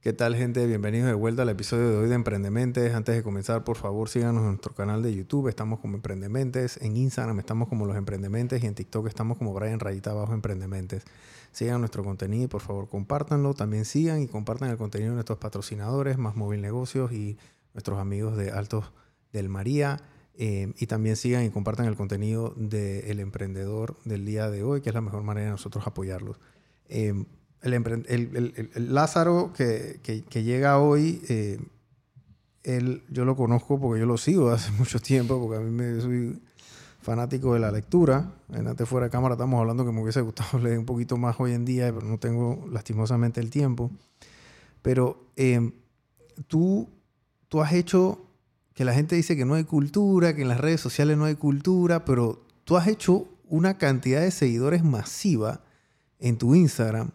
¿Qué tal gente? Bienvenidos de vuelta al episodio de hoy de Emprendementes. Antes de comenzar, por favor, síganos en nuestro canal de YouTube. Estamos como Emprendementes. En Instagram estamos como Los Emprendementes y en TikTok estamos como Brian Rayita Abajo Emprendementes. Sigan nuestro contenido y por favor compártanlo. También sigan y compartan el contenido de nuestros patrocinadores, Más Móvil Negocios y nuestros amigos de Altos del María. Eh, y también sigan y compartan el contenido del emprendedor del día de hoy, que es la mejor manera de nosotros apoyarlos. Eh, el, Lázaro que, llega hoy, eh, él, yo lo conozco porque yo lo sigo hace mucho tiempo, porque a mí me soy fanático de la lectura. Antes fuera de cámara estamos hablando que me hubiese gustado leer un poquito más hoy en día, pero no tengo lastimosamente el tiempo. Pero eh, tú, tú has hecho que la gente dice que no hay cultura, que en las redes sociales no hay cultura, pero tú has hecho una cantidad de seguidores masiva en tu Instagram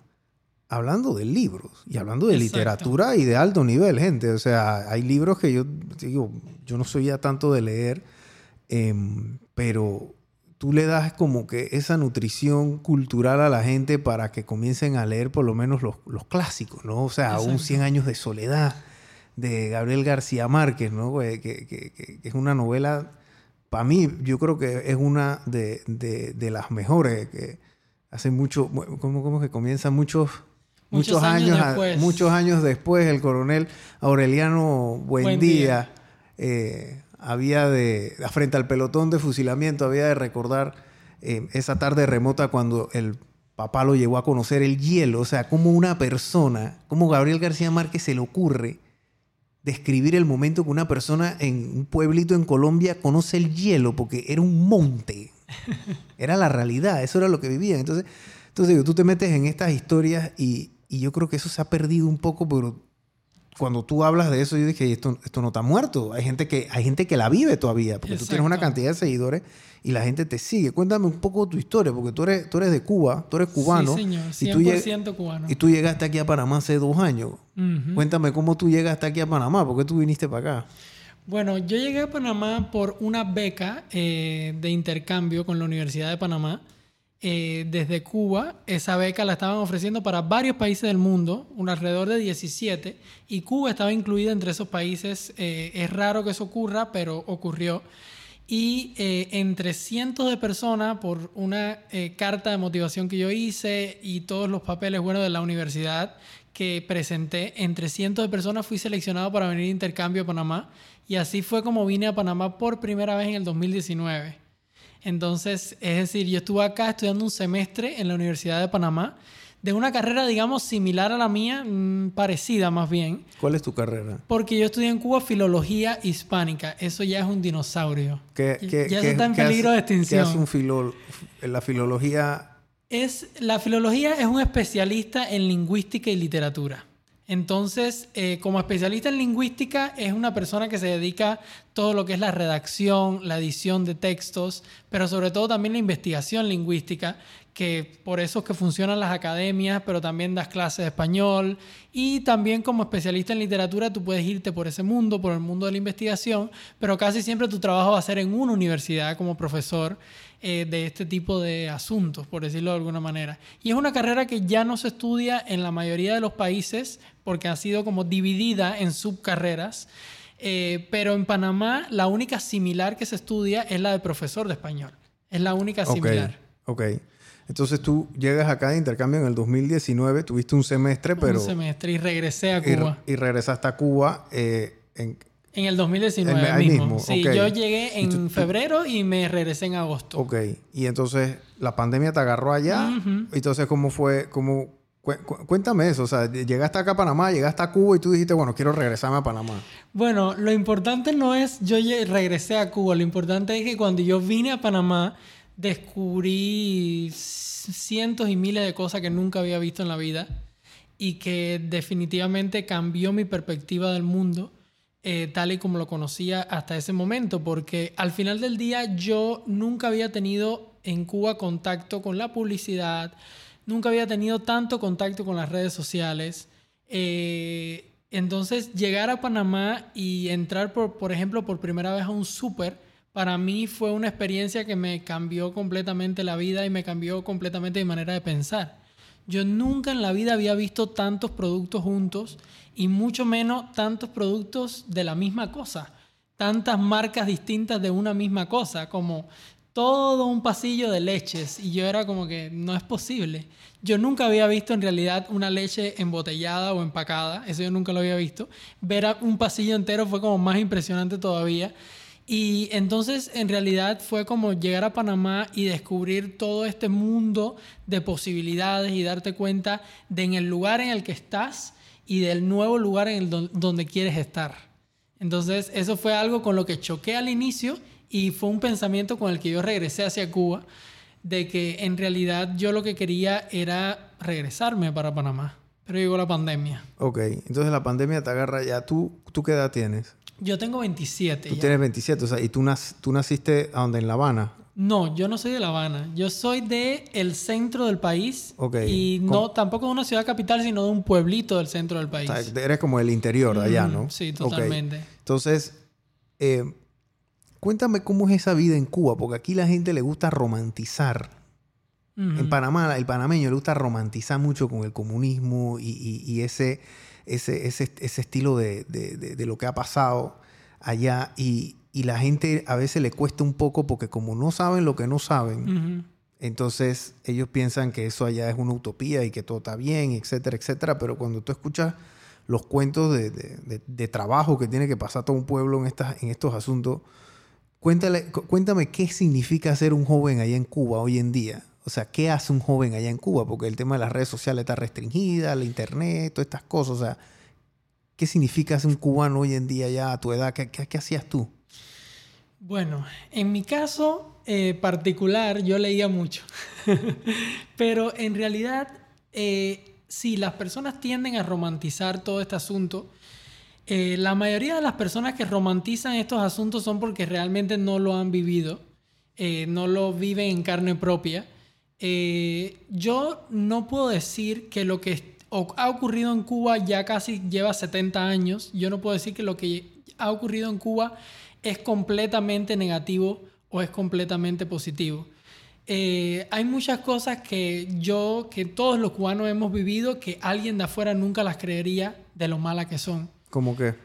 hablando de libros y hablando de literatura y de alto nivel, gente. O sea, hay libros que yo digo, yo no soy ya tanto de leer, em, pero tú le das como que esa nutrición cultural a la gente para que comiencen a leer por lo menos los, clásicos, ¿no? O sea, un 100 años de soledad de Gabriel García Márquez, ¿no? Que, que, es una novela, para mí, yo creo que es una de, de, las mejores, que hace mucho, como, como que comienza muchos muchos, años, después. muchos años después, el coronel Aureliano Buendía eh, había de, frente al pelotón de fusilamiento, había de recordar eh, esa tarde remota cuando el papá lo llevó a conocer el hielo, o sea, como una persona, como Gabriel García Márquez se le ocurre describir el momento que una persona en un pueblito en Colombia conoce el hielo, porque era un monte, era la realidad, eso era lo que vivían. Entonces, entonces tú te metes en estas historias y, y yo creo que eso se ha perdido un poco, pero cuando tú hablas de eso, yo dije, esto, esto no está muerto. Hay gente, que, hay gente que la vive todavía, porque tú tienes una cantidad de seguidores y la gente te sigue. Cuéntame un poco tu historia, porque tú eres, tú eres de Cuba, tú eres cubano. Sí, señor, 100% y cubano. Y tú llegaste aquí a Panamá hace dos años. Cuéntame cómo tú llegaste aquí a Panamá, ¿por qué tú viniste para acá? Bueno, yo llegué a Panamá por una beca eh, de intercambio con la Universidad de Panamá. Eh, desde Cuba. Esa beca la estaban ofreciendo para varios países del mundo, un alrededor de 17, y Cuba estaba incluida entre esos países. Eh, es raro que eso ocurra, pero ocurrió. Y eh, entre cientos de personas, por una carta de motivación que yo hice y todos los papeles buenos de la universidad que presenté, entre cientos de personas fui seleccionado para venir a intercambio a Panamá. Y así fue como vine a Panamá por primera vez en el 2019. Entonces, es decir, yo estuve acá estudiando un semestre en la Universidad de Panamá de una carrera, digamos, similar a la mía, mm, parecida más bien. ¿Cuál es tu carrera? Porque yo estudié en Cuba filología hispánica. Eso ya es un dinosaurio. ¿Qué, ya está en peligro de extinción. ¿Qué es un filol la filología? Es, la filología es un especialista en lingüística y literatura. Entonces, eh, como especialista en lingüística, es una persona que se dedica todo lo que es la redacción, la edición de textos, pero sobre todo también la investigación lingüística, que por eso es que funcionan las academias, pero también das clases de español. Y también como especialista en literatura, tú puedes irte por ese mundo, por el mundo de la investigación, pero casi siempre tu trabajo va a ser en una universidad como profesor. Eh, de este tipo de asuntos, por decirlo de alguna manera. Y es una carrera que ya no se estudia en la mayoría de los países porque ha sido como dividida en subcarreras. Eh, pero en Panamá la única similar que se estudia es la de profesor de español. Es la única similar. Ok. Entonces tú llegas acá de intercambio en el 2019, tuviste un semestre, pero... Un semestre y regresé a Cuba. Y, regresaste a Cuba eh, en, en el 2019 ahí mismo. Sí, yo llegué en febrero y me regresé en agosto. Ok. Y entonces la pandemia te agarró allá. Entonces, ¿cómo fue? ¿Cómo, cuéntame eso. O sea, llegaste acá a Panamá, llegaste a Cuba y tú dijiste, bueno, quiero regresarme a Panamá. Bueno, lo importante no es yo regresé a Cuba. Lo importante es que cuando yo vine a Panamá, descubrí cientos y miles de cosas que nunca había visto en la vida y que definitivamente cambió mi perspectiva del mundo eh, tal y como lo conocía hasta ese momento, porque al final del día yo nunca había tenido en Cuba contacto con la publicidad, nunca había tenido tanto contacto con las redes sociales. Eh, entonces, llegar a Panamá y entrar, por, por ejemplo, por primera vez a un súper, para mí fue una experiencia que me cambió completamente la vida y me cambió completamente mi manera de pensar. Yo nunca en la vida había visto tantos productos juntos y mucho menos tantos productos de la misma cosa. Tantas marcas distintas de una misma cosa, como todo un pasillo de leches. Y yo era como que no es posible. Yo nunca había visto en realidad una leche embotellada o empacada. Eso yo nunca lo había visto. Ver un pasillo entero fue como más impresionante todavía. Y entonces en realidad fue como llegar a Panamá y descubrir todo este mundo de posibilidades y darte cuenta de en el lugar en el que estás y del nuevo lugar en el donde quieres estar. Entonces eso fue algo con lo que choqué al inicio y fue un pensamiento con el que yo regresé hacia Cuba, de que en realidad yo lo que quería era regresarme para Panamá. Pero llegó la pandemia. Ok, entonces la pandemia te agarra ya. ¿Tú, tú qué edad tienes? Yo tengo 27. Tú tienes 27, o sea, ¿y tú, tú naciste a donde? ¿En La Habana? No, yo no soy de La Habana. Yo soy de el centro del país. Ok. Y no, tampoco de una ciudad capital, sino de un pueblito del centro del país. O sea, eres como el interior de allá, ¿no? Sí, totalmente. Entonces, eh, cuéntame cómo es esa vida en Cuba, porque aquí la gente le gusta romantizar. En Panamá, el panameño le gusta romantizar mucho con el comunismo y ese ese, ese, ese estilo de, de, de, lo que ha pasado allá. Y, y, la gente a veces le cuesta un poco porque como no saben lo que no saben, entonces ellos piensan que eso allá es una utopía y que todo está bien, etcétera, etcétera, pero cuando tú escuchas los cuentos de, trabajo que tiene que pasar todo un pueblo en, estas, en estos asuntos, cuéntale, cuéntame qué significa ser un joven allá en Cuba hoy en día. O sea, ¿qué hace un joven allá en Cuba? Porque el tema de las redes sociales está restringida, la internet, todas estas cosas. O sea, ¿qué significa ser un cubano hoy en día ya a tu edad? ¿Qué, qué, hacías tú? Bueno, en mi caso eh, particular, yo leía mucho. Pero en realidad, eh, sí, las personas tienden a romantizar todo este asunto. Eh, la mayoría de las personas que romantizan estos asuntos son porque realmente no lo han vivido, no lo viven en carne propia. Eh, yo no puedo decir que lo que ha ocurrido en Cuba ya casi lleva 70 años. Yo no puedo decir que lo que ha ocurrido en Cuba es completamente negativo o es completamente positivo. Eh, hay muchas cosas que yo, que todos los cubanos hemos vivido, que alguien de afuera nunca las creería de lo malas que son. ¿Cómo qué?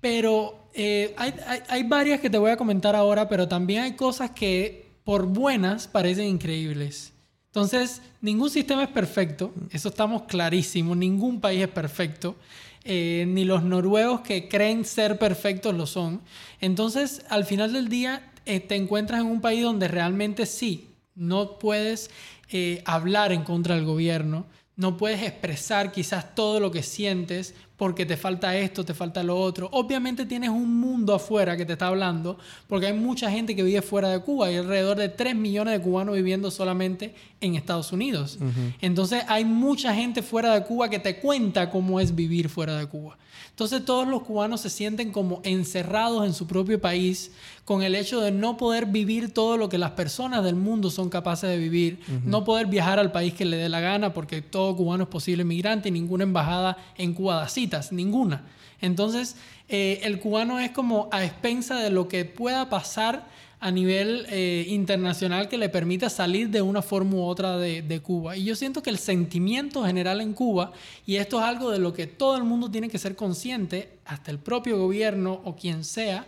Pero eh, hay, hay varias que te voy a comentar ahora, pero también hay cosas que por buenas parecen increíbles. Entonces, ningún sistema es perfecto, eso estamos clarísimos, ningún país es perfecto, eh, ni los noruegos que creen ser perfectos lo son. Entonces, al final del día, eh, te encuentras en un país donde realmente sí, no puedes eh, hablar en contra del gobierno, no puedes expresar quizás todo lo que sientes porque te falta esto, te falta lo otro. Obviamente tienes un mundo afuera que te está hablando, porque hay mucha gente que vive fuera de Cuba. Hay alrededor de 3 millones de cubanos viviendo solamente en Estados Unidos. Entonces hay mucha gente fuera de Cuba que te cuenta cómo es vivir fuera de Cuba. Entonces todos los cubanos se sienten como encerrados en su propio país con el hecho de no poder vivir todo lo que las personas del mundo son capaces de vivir, no poder viajar al país que le dé la gana porque todo cubano es posible inmigrante y ninguna embajada en Cuba da citas, ninguna. Entonces eh, el cubano es como a expensa de lo que pueda pasar a nivel eh, internacional que le permita salir de una forma u otra de, Cuba. Y yo siento que el sentimiento general en Cuba, y esto es algo de lo que todo el mundo tiene que ser consciente, hasta el propio gobierno o quien sea,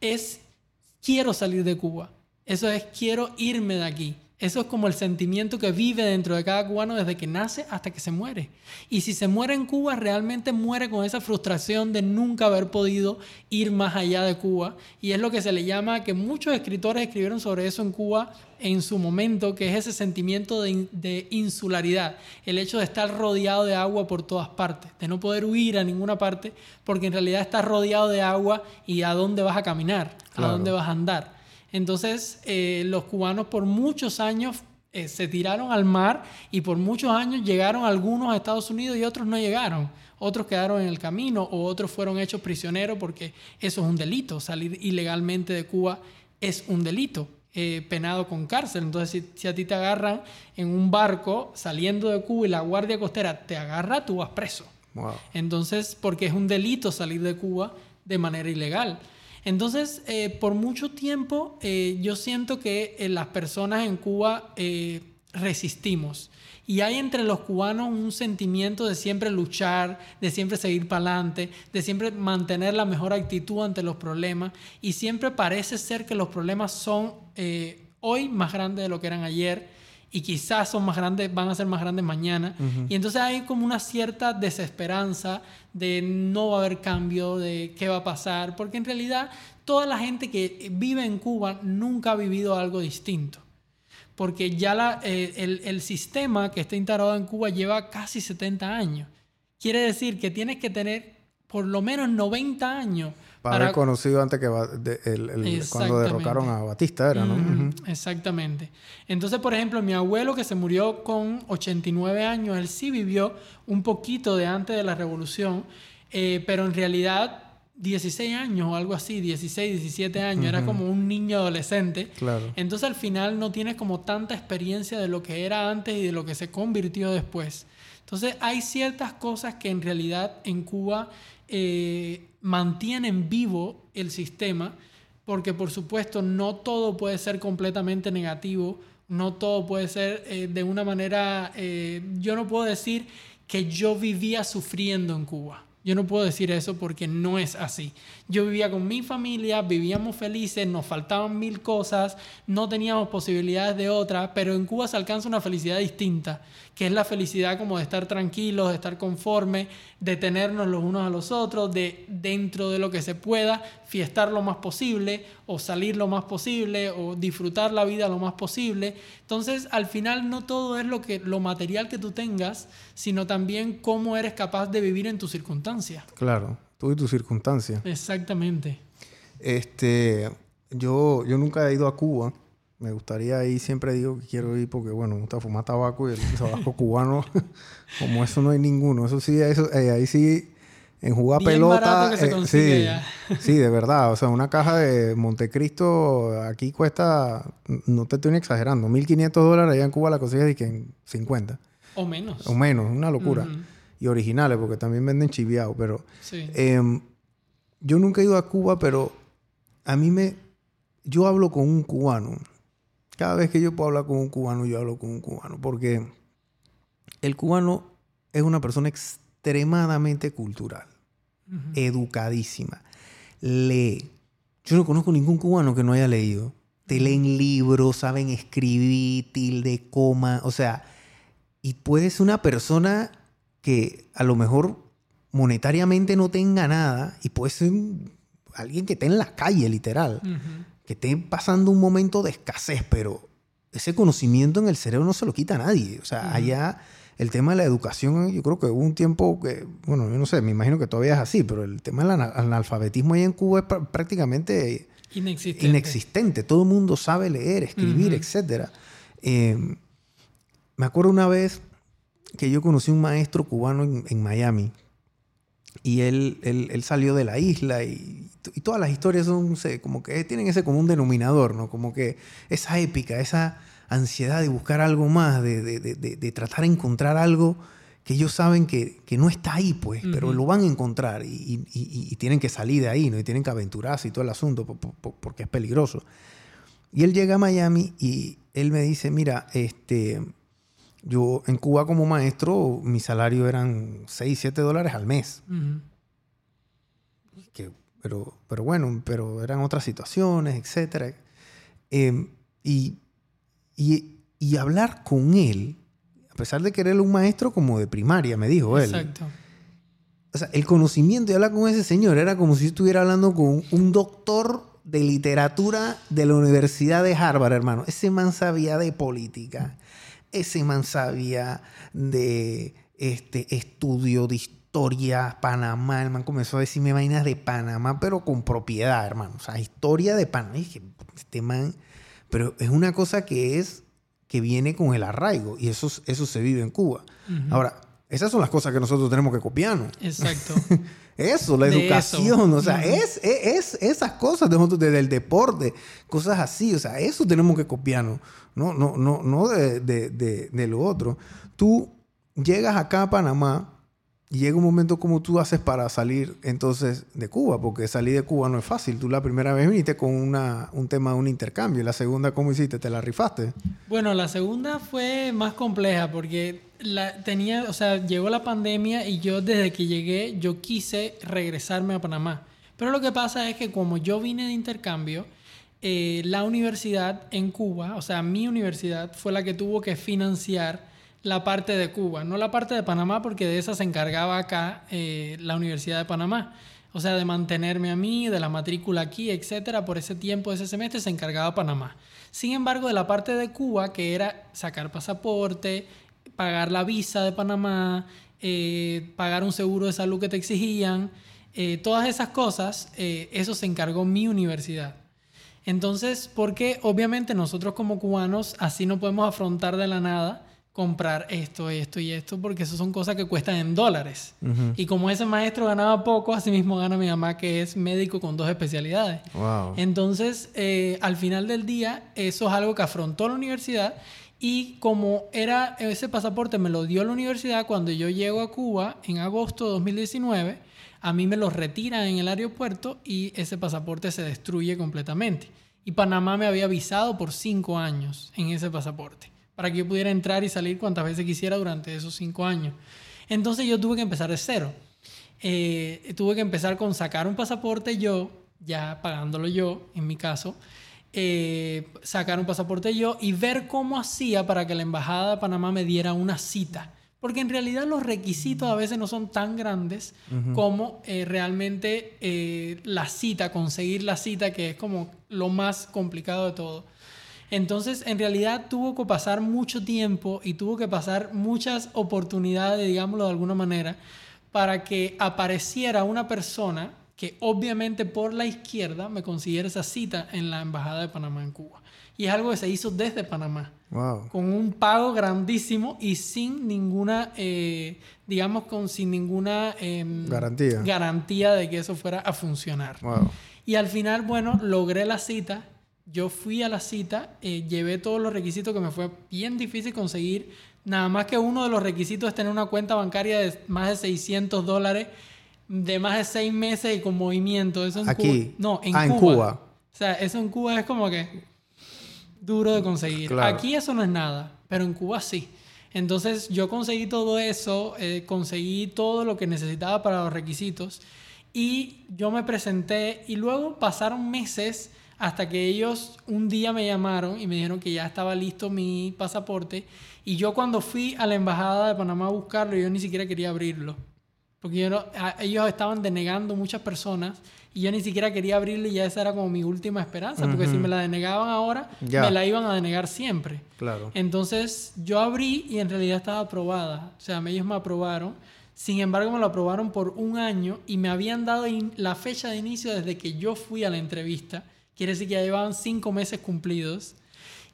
es quiero salir de Cuba. Eso es quiero irme de aquí. Eso es como el sentimiento que vive dentro de cada cubano desde que nace hasta que se muere. Y si se muere en Cuba, realmente muere con esa frustración de nunca haber podido ir más allá de Cuba. Y es lo que se le llama, que muchos escritores escribieron sobre eso en Cuba en su momento, que es ese sentimiento de, insularidad. El hecho de estar rodeado de agua por todas partes, de no poder huir a ninguna parte, porque en realidad estás rodeado de agua y a dónde vas a caminar, a dónde vas a andar. Entonces, eh, los cubanos por muchos años eh, se tiraron al mar y por muchos años llegaron algunos a Estados Unidos y otros no llegaron. Otros quedaron en el camino o otros fueron hechos prisioneros porque eso es un delito. Salir ilegalmente de Cuba es un delito. Eh, penado con cárcel. Entonces, si, a ti te agarran en un barco saliendo de Cuba y la Guardia Costera te agarra, tú vas preso. Entonces, porque es un delito salir de Cuba de manera ilegal. Entonces, eh, por mucho tiempo, eh, yo siento que eh, las personas en Cuba resistimos. Y hay entre los cubanos un sentimiento de siempre luchar, de siempre seguir para adelante, de siempre mantener la mejor actitud ante los problemas. Y siempre parece ser que los problemas son eh, hoy más grandes de lo que eran ayer y quizás son más grandes, van a ser más grandes mañana. Y entonces hay como una cierta desesperanza de no va a haber cambio, de qué va a pasar, porque en realidad toda la gente que vive en Cuba nunca ha vivido algo distinto porque ya la, eh, el, el, sistema que está instalado en Cuba lleva casi 70 años. Quiere decir que tienes que tener por lo menos 90 años. Para, haber conocido antes que cuando derrocaron a Batista, era, ¿no? Exactamente. Entonces, por ejemplo, mi abuelo que se murió con 89 años, él sí vivió un poquito de antes de la revolución, eh, pero en realidad 16 años o algo así, 16, 17 años, era como un niño adolescente. Claro. Entonces al final no tienes como tanta experiencia de lo que era antes y de lo que se convirtió después. Entonces hay ciertas cosas que en realidad en Cuba eh, mantienen vivo el sistema, porque por supuesto no todo puede ser completamente negativo, no todo puede ser eh, de una manera, eh, yo no puedo decir que yo vivía sufriendo en Cuba. Yo no puedo decir eso porque no es así. Yo vivía con mi familia, vivíamos felices, nos faltaban mil cosas, no teníamos posibilidades de otras, pero en Cuba se alcanza una felicidad distinta, que es la felicidad como de estar tranquilos, de estar conformes, de tenernos los unos a los otros, de dentro de lo que se pueda, fiestar lo más posible o salir lo más posible o disfrutar la vida lo más posible. Entonces, al final no todo es lo que lo material que tú tengas, sino también cómo eres capaz de vivir en tus circunstancias. Claro, tú y tus circunstancias. Exactamente. Este, yo, yo nunca he ido a Cuba. Me gustaría ir, siempre digo que quiero ir porque, bueno, me gusta fumar tabaco y el tabaco cubano, como eso no hay ninguno. Eso sí, eso, eh, ahí sí en jugar pelota. Eh, sí, sí, de verdad. O sea, una caja de Montecristo aquí cuesta, no te estoy exagerando, 1.500 dólares. Allá en Cuba la consigues que en 50. O menos. O menos, una locura. Y originales, porque también venden chiviao. Pero sí. Em, yo nunca he ido a Cuba, pero a mí me. Yo hablo con un cubano. Cada vez que yo puedo hablar con un cubano, yo hablo con un cubano. Porque el cubano es una persona extremadamente cultural educadísima. Lee. Yo no conozco ningún cubano que no haya leído. Te leen libros, saben escribir, tilde, coma. O sea, y puede ser una persona que a lo mejor monetariamente no tenga nada y puede ser alguien que esté en la calle, literal. Que esté pasando un momento de escasez, pero ese conocimiento en el cerebro no se lo quita a nadie. O sea, allá el tema de la educación, yo creo que hubo un tiempo que, bueno, yo no sé, me imagino que todavía es así, pero el tema del analfabetismo ahí en Cuba es prácticamente inexistente. Todo el mundo sabe leer, escribir, etc. Eh, me acuerdo una vez que yo conocí un maestro cubano en, Miami y él, él, salió de la isla y, y, todas las historias son como que tienen ese común denominador, ¿no? Como que esa épica, esa ansiedad de buscar algo más, de, tratar de encontrar algo que ellos saben que, no está ahí, pues, pero lo van a encontrar y, tienen que salir de ahí, ¿no? Y tienen que aventurarse y todo el asunto porque es peligroso. Y él llega a Miami y él me dice, mira, este, yo en Cuba como maestro, mi salario eran 6, 7 dólares al mes. que, pero, pero bueno, pero eran otras situaciones, etc. Em, y y, hablar con él, a pesar de que era un maestro como de primaria, me dijo él. Exacto. O sea, el conocimiento de hablar con ese señor era como si estuviera hablando con un doctor de literatura de la Universidad de Harvard, hermano. Ese man sabía de política. Ese man sabía de este estudio de historia, Panamá. El man comenzó a decirme vainas de Panamá, pero con propiedad, hermano. O sea, historia de Panamá. Dije, este man pero es una cosa que es que viene con el arraigo y eso, eso se vive en Cuba. Ahora, esas son las cosas que nosotros tenemos que copiarnos. Exacto. eso, la educación, o sea, es, es, esas cosas de nosotros, desde el deporte, cosas así, o sea, eso tenemos que copiarnos, no, no, no, no de, de, de, lo otro. Tú llegas acá a Panamá Y llega un momento como tú haces para salir entonces de Cuba, porque salir de Cuba no es fácil. Tú la primera vez viniste con una, un tema de un intercambio y la segunda, ¿cómo hiciste? ¿Te la rifaste? Bueno, la segunda fue más compleja porque la, tenía, o sea, llegó la pandemia y yo desde que llegué, yo quise regresarme a Panamá. Pero lo que pasa es que como yo vine de intercambio, eh, la universidad en Cuba, o sea, mi universidad fue la que tuvo que financiar la parte de Cuba, no la parte de Panamá, porque de esa se encargaba acá eh, la Universidad de Panamá. O sea, de mantenerme a mí, de la matrícula aquí, etcétera, por ese tiempo, ese semestre, se encargaba Panamá. Sin embargo, de la parte de Cuba, que era sacar pasaporte, pagar la visa de Panamá, eh, pagar un seguro de salud que te exigían, eh, todas esas cosas, eso se encargó mi universidad. Entonces, porque obviamente nosotros como cubanos así no podemos afrontar de la nada comprar esto, esto y esto, porque eso son cosas que cuestan en dólares. Y como ese maestro ganaba poco, así mismo gana mi mamá, que es médico con dos especialidades. Entonces, eh, al final del día, eso es algo que afrontó la universidad. Y como era ese pasaporte, me lo dio la universidad cuando yo llego a Cuba en agosto de 2019, a mí me lo retiran en el aeropuerto y ese pasaporte se destruye completamente. Y Panamá me había avisado por cinco años en ese pasaporte para que yo pudiera entrar y salir cuantas veces quisiera durante esos cinco años. Entonces yo tuve que empezar de cero. Eh, tuve que empezar con sacar un pasaporte yo, ya pagándolo yo, en mi caso, eh, sacar un pasaporte yo y ver cómo hacía para que la Embajada de Panamá me diera una cita. Porque en realidad los requisitos a veces no son tan grandes como eh, realmente la cita, conseguir la cita, que es como lo más complicado de todo. Entonces, en realidad tuvo que pasar mucho tiempo y tuvo que pasar muchas oportunidades, digámoslo de alguna manera, para que apareciera una persona que obviamente por la izquierda me consiguiera esa cita en la Embajada de Panamá en Cuba. Y es algo que se hizo desde Panamá. Con un pago grandísimo y sin ninguna, eh, digamos, con, sin ninguna em, garantía. garantía de que eso fuera a funcionar. Y al final, bueno, logré la cita yo fui a la cita, eh, llevé todos los requisitos que me fue bien difícil conseguir. Nada más que uno de los requisitos es tener una cuenta bancaria de más de 600 dólares, de más de seis meses y con movimiento. Eso en Aquí. No, en, ah, Cuba. en Cuba. O sea, eso en Cuba es como que duro de conseguir. Aquí eso no es nada, pero en Cuba sí. Entonces yo conseguí todo eso, eh, conseguí todo lo que necesitaba para los requisitos y yo me presenté y luego pasaron meses hasta que ellos un día me llamaron y me dijeron que ya estaba listo mi pasaporte. Y yo cuando fui a la embajada de Panamá a buscarlo, yo ni siquiera quería abrirlo. Porque yo ellos estaban denegando muchas personas y yo ni siquiera quería abrirlo y ya esa era como mi última esperanza. Porque si me la denegaban ahora, me la iban a denegar siempre. Claro. Entonces yo abrí y en realidad estaba aprobada. O sea, ellos me aprobaron. Sin embargo, me lo aprobaron por un año y me habían dado la fecha de inicio desde que yo fui a la entrevista Quiere decir que ya llevaban cinco meses cumplidos.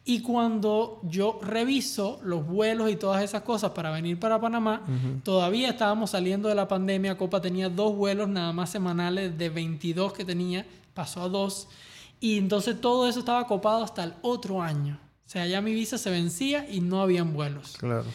Y cuando yo reviso los vuelos y todas esas cosas para venir para Panamá, todavía estábamos saliendo de la pandemia. Copa tenía dos vuelos nada más semanales de 22 que tenía, pasó a dos. Y entonces todo eso estaba copado hasta el otro año. O sea, ya mi visa se vencía y no habían vuelos. Claro.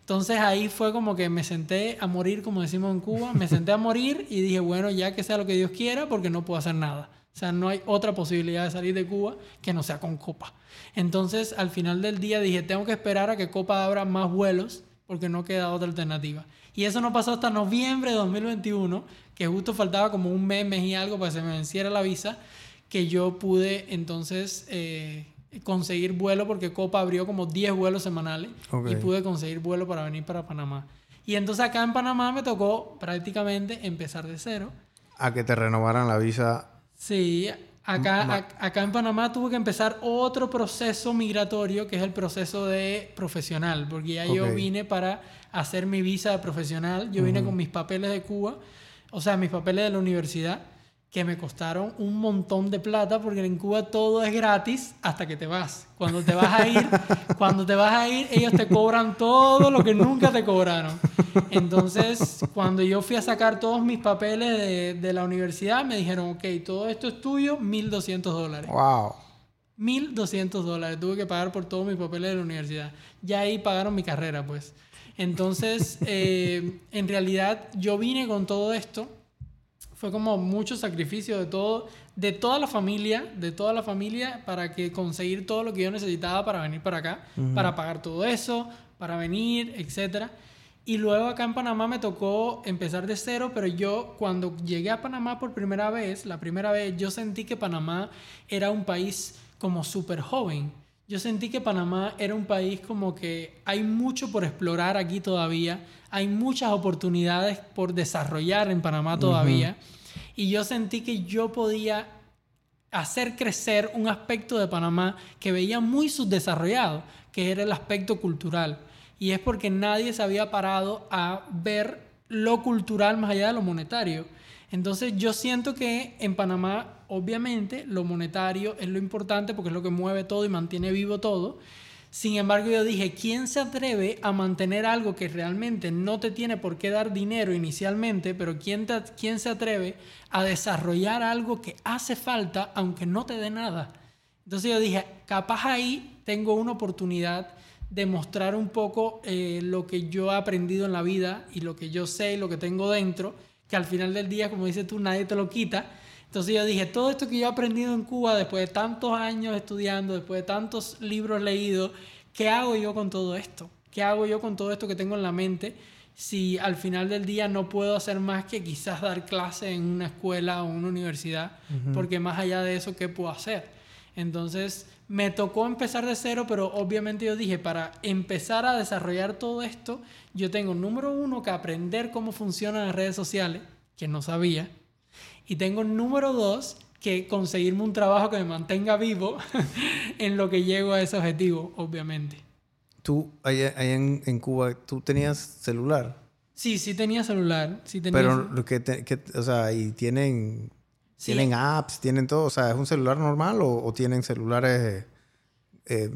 Entonces ahí fue como que me senté a morir, como decimos en Cuba, me senté a morir y dije, bueno, ya que sea lo que Dios quiera, porque no puedo hacer nada. O sea, no hay otra posibilidad de salir de Cuba que no sea con Copa. Entonces, al final del día dije, tengo que esperar a que Copa abra más vuelos porque no queda otra alternativa. Y eso no pasó hasta noviembre de 2021, que justo faltaba como un mes, mes y algo para que se me venciera la visa, que yo pude entonces eh, conseguir vuelo porque Copa abrió como 10 vuelos semanales y pude conseguir vuelo para venir para Panamá. Y entonces acá en Panamá me tocó prácticamente empezar de cero. A que te renovaran la visa Sí, acá, acá en Panamá tuve que empezar otro proceso migratorio que es el proceso de profesional, porque ya yo vine para hacer mi visa de profesional, yo vine con mis papeles de Cuba, o sea, mis papeles de la universidad que me costaron un montón de plata porque en Cuba todo es gratis hasta que te vas. Cuando te vas a ir, cuando te vas a ir, ellos te cobran todo lo que nunca te cobraron. Entonces, cuando yo fui a sacar todos mis papeles de, de la universidad, me dijeron, ok, todo esto es tuyo, 1.200 dólares. ¡Wow! 1.200 dólares. Tuve que pagar por todos mis papeles de la universidad. Ya ahí pagaron mi carrera, pues. Entonces, eh, en realidad yo vine con todo esto. Fue como mucho sacrificio de todo, de toda la familia, de toda la familia para que conseguir todo lo que yo necesitaba para venir para acá, para pagar todo eso, para venir, etcétera. Y luego acá en Panamá me tocó empezar de cero, pero yo cuando llegué a Panamá por primera vez, la primera vez, yo sentí que Panamá era un país como súper joven. Yo sentí que Panamá era un país como que hay mucho por explorar aquí todavía, hay muchas oportunidades por desarrollar en Panamá todavía. Y yo sentí que yo podía hacer crecer un aspecto de Panamá que veía muy subdesarrollado, que era el aspecto cultural y es porque nadie se había parado a ver lo cultural más allá de lo monetario. Entonces yo siento que en Panamá, obviamente, lo monetario es lo importante porque es lo que mueve todo y mantiene vivo todo. Sin embargo, yo dije, ¿quién se atreve a mantener algo que realmente no te tiene por qué dar dinero inicialmente, pero quién, quién se atreve a desarrollar algo que hace falta aunque no te dé nada? Entonces yo dije, capaz ahí tengo una oportunidad demostrar un poco eh, lo que yo he aprendido en la vida y lo que yo sé y lo que tengo dentro, que al final del día, como dices tú, nadie te lo quita. Entonces yo dije, todo esto que yo he aprendido en Cuba después de tantos años estudiando, después de tantos libros leídos, ¿qué hago yo con todo esto? ¿Qué hago yo con todo esto que tengo en la mente? Si al final del día no puedo hacer más que quizás dar clase en una escuela o una universidad, porque más allá de eso, ¿qué puedo hacer? Entonces, me tocó empezar de cero, pero obviamente yo dije, para empezar a desarrollar todo esto, yo tengo, número uno, que aprender cómo funcionan las redes sociales, que no sabía. Y tengo, número dos, que conseguirme un trabajo que me mantenga vivo en lo que llego a ese objetivo, obviamente. ¿Tú, ahí, en, en, Cuba, tú tenías celular? Sí, sí tenía celular. Sí tenía Pero, lo que, que, o sea, y tienen ¿Tienen apps? ¿Tienen todo? O sea, ¿es un celular normal o, tienen celulares eh,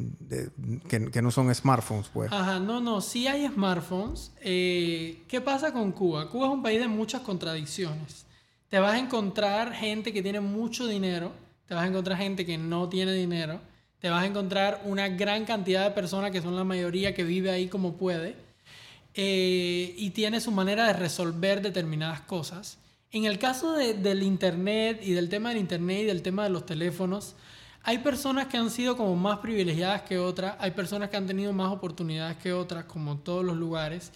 que, no son smartphones, pues? Ajá, no, no, sí hay smartphones. Eh, ¿Qué pasa con Cuba? Cuba es un país de muchas contradicciones. Te vas a encontrar gente que tiene mucho dinero, te vas a encontrar gente que no tiene dinero, te vas a encontrar una gran cantidad de personas que son la mayoría que vive ahí como puede eh, y tiene su manera de resolver determinadas cosas. En el caso del Internet y del tema del Internet y del tema de los teléfonos, hay personas que han sido como más privilegiadas que otras, hay personas que han tenido más oportunidades que otras, como en todos los lugares.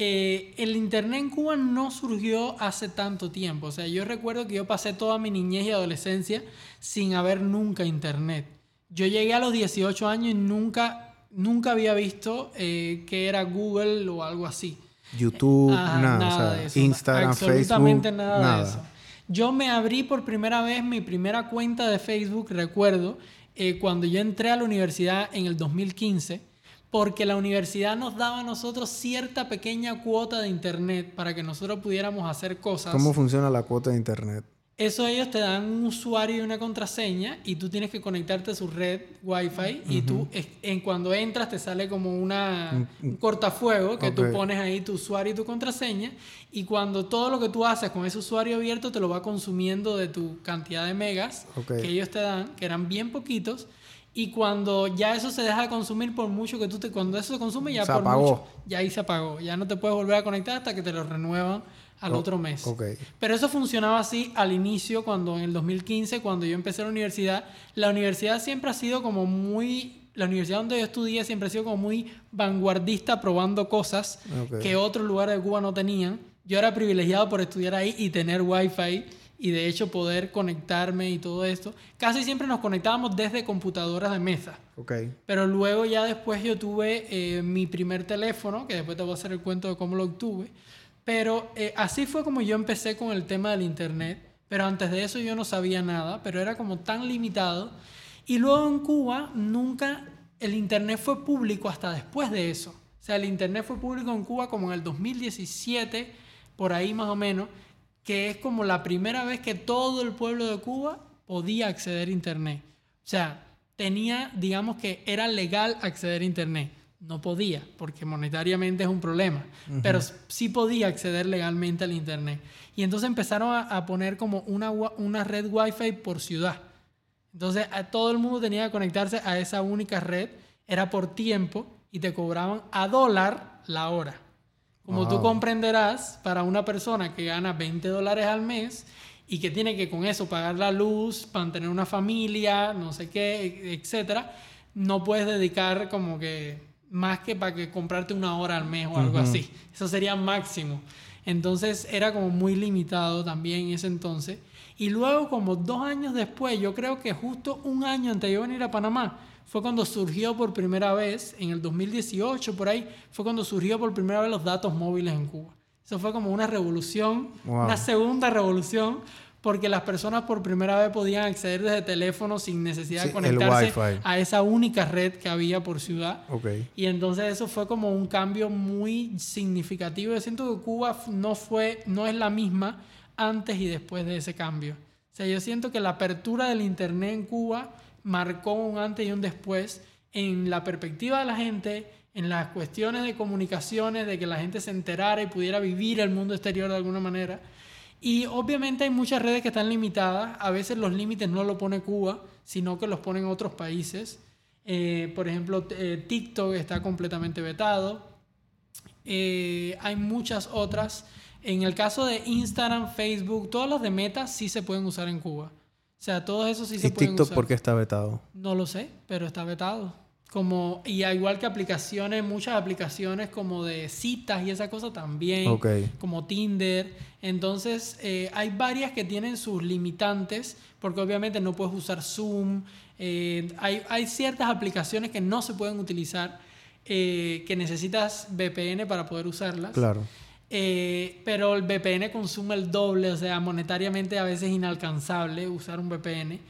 Eh, el Internet en Cuba no surgió hace tanto tiempo. O sea, yo recuerdo que yo pasé toda mi niñez y adolescencia sin haber nunca Internet. Yo llegué a los 18 años y nunca, nunca había visto eh, que era Google o algo así. YouTube, nada, Instagram, absolutamente nada, de eso. Yo me abrí por primera vez mi primera cuenta de Facebook, recuerdo, eh, cuando yo entré a la universidad en el 2015, porque la universidad nos daba a nosotros cierta pequeña cuota de internet para que nosotros pudiéramos hacer cosas. ¿Cómo funciona la cuota de internet? Eso ellos te dan un usuario y una contraseña y tú tienes que conectarte a su red Wi-Fi y tú en cuando entras te sale como una, un cortafuego que tú pones ahí tu usuario y tu contraseña y cuando todo lo que tú haces con ese usuario abierto te lo va consumiendo de tu cantidad de megas que ellos te dan, que eran bien poquitos. Y cuando ya eso se deja de consumir por mucho que tú te... Cuando eso se consume ya se por apagó. mucho... Ya ahí se apagó. Ya no te puedes volver a conectar hasta que te lo renuevan al otro mes. Pero eso funcionaba así al inicio, cuando en el 2015, cuando yo empecé la universidad, la universidad siempre ha sido como muy, la universidad donde yo estudié siempre ha sido como muy vanguardista, probando cosas que otros lugares de Cuba no tenían. Yo era privilegiado por estudiar ahí y tener wifi y de hecho poder conectarme y todo esto. Casi siempre nos conectábamos desde computadoras de mesa. Okay. Pero luego ya después yo tuve eh, mi primer teléfono, que después te voy a hacer el cuento de cómo lo obtuve. Pero eh, así fue como yo empecé con el tema del Internet. Pero antes de eso yo no sabía nada, pero era como tan limitado. Y luego en Cuba nunca el Internet fue público hasta después de eso. O sea, el Internet fue público en Cuba como en el 2017, por ahí más o menos, que es como la primera vez que todo el pueblo de Cuba podía acceder a Internet. O sea, tenía, digamos que era legal acceder a Internet no podía, porque monetariamente es un problema, pero sí podía acceder legalmente al Internet. Y entonces empezaron a, poner como una, una red Wi-Fi por ciudad. Entonces a, todo el mundo tenía que conectarse a esa única red, era por tiempo y te cobraban a dólar la hora. Como tú comprenderás, para una persona que gana 20 dólares al mes y que tiene que con eso pagar la luz, mantener una familia, no sé qué, etcétera, no puedes dedicar como que más que para que comprarte una hora al mes o algo así. Eso sería máximo. Entonces era como muy limitado también en ese entonces. Y luego como dos años después, yo creo que justo un año antes de yo venir a Panamá, fue cuando surgió por primera vez, en el 2018 por ahí, fue cuando surgió por primera vez los datos móviles en Cuba. Eso fue como una revolución, una segunda revolución, porque las personas por primera vez podían acceder desde teléfono sin necesidad de conectarse a esa única red que había por ciudad. Okay. Y entonces eso fue como un cambio muy significativo. Yo siento que Cuba no fue, no es la misma antes y después de ese cambio. O sea, yo siento que la apertura del internet en Cuba marcó un antes y un después en la perspectiva de la gente, en las cuestiones de comunicaciones, de que la gente se enterara y pudiera vivir el mundo exterior de alguna manera. Y obviamente hay muchas redes que están limitadas. A veces los límites no lo pone Cuba, sino que los ponen otros países. Eh, por ejemplo, eh, TikTok está completamente vetado. Eh, hay muchas otras. En el caso de Instagram, Facebook, todos los de Meta sí se pueden usar en Cuba. O sea, todos esos sí se pueden TikTok por qué está vetado? No lo sé, pero está vetado. Como, y igual que aplicaciones, muchas aplicaciones como de citas y esa cosa también, como Tinder. Entonces, eh, hay varias que tienen sus limitantes, porque obviamente no puedes usar Zoom. Eh, hay, hay, ciertas aplicaciones que no se pueden utilizar, eh, que necesitas VPN para poder usarlas. Claro. Eh, pero el VPN consume el doble, o sea, monetariamente a veces inalcanzable usar un VPN.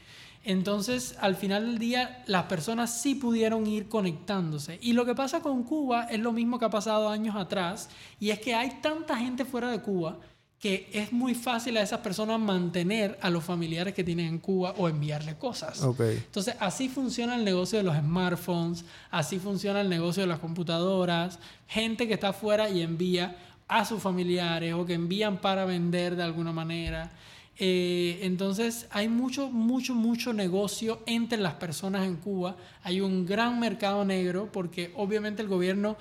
Entonces, al final del día, las personas sí pudieron ir conectándose. Y lo que pasa con Cuba es lo mismo que ha pasado años atrás, y es que hay tanta gente fuera de Cuba que es muy fácil a esas personas mantener a los familiares que tienen en Cuba o enviarle cosas. Entonces, así funciona el negocio de los smartphones, así funciona el negocio de las computadoras, gente que está afuera y envía a sus familiares o que envían para vender de alguna manera. Eh, entonces hay mucho, mucho, mucho negocio entre las personas en Cuba. Hay un gran mercado negro porque obviamente el gobierno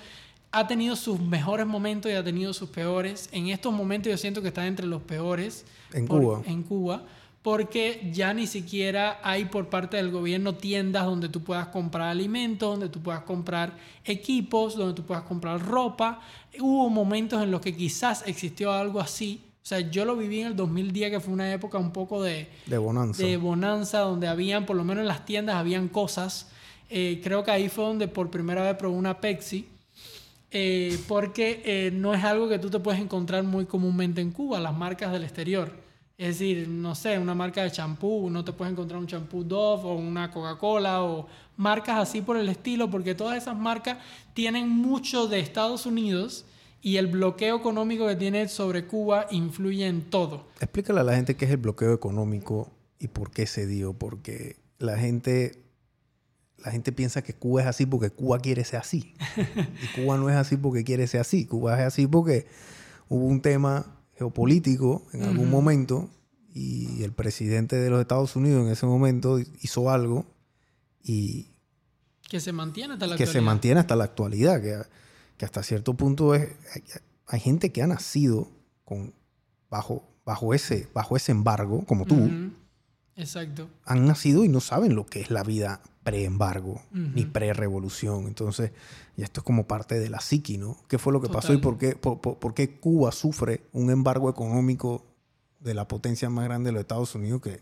ha tenido sus mejores momentos y ha tenido sus peores. En estos momentos yo siento que está entre los peores. En Cuba. En Cuba porque ya ni siquiera hay por parte del gobierno tiendas donde tú puedas comprar alimentos, donde tú puedas comprar equipos, donde tú puedas comprar ropa. Hubo momentos en los que quizás existió algo así. O sea, yo lo viví en el 2010, que fue una época un poco de... De bonanza. De bonanza, donde habían, por lo menos en las tiendas, habían cosas. Eh, creo que ahí fue donde por primera vez probé una Pepsi. Eh, porque eh, no es algo que tú te puedes encontrar muy comúnmente en Cuba, las marcas del exterior. Es decir, no sé, una marca de champú, no te puedes encontrar un champú Dove o una Coca-Cola o marcas así por el estilo, porque todas esas marcas tienen mucho de Estados Unidos y el bloqueo económico que tiene sobre Cuba influye en todo. Explícale a la gente qué es el bloqueo económico y por qué se dio, porque la gente la gente piensa que Cuba es así porque Cuba quiere ser así. Y Cuba no es así porque quiere ser así. Cuba es así porque hubo un tema geopolítico en algún momento y el presidente de los Estados Unidos en ese momento hizo algo y... Que se mantiene hasta la que actualidad. se mantiene hasta la actualidad, que, que hasta cierto punto es... Hay, gente que ha nacido con, bajo, bajo, ese, bajo ese embargo, como tú. Exacto. Han nacido y no saben lo que es la vida pre-embargo, ni pre-revolución. Entonces, y esto es como parte de la psiqui, ¿no? ¿Qué fue lo que pasó y por qué, por, qué, Cuba sufre un embargo económico de la potencia más grande de los Estados Unidos que,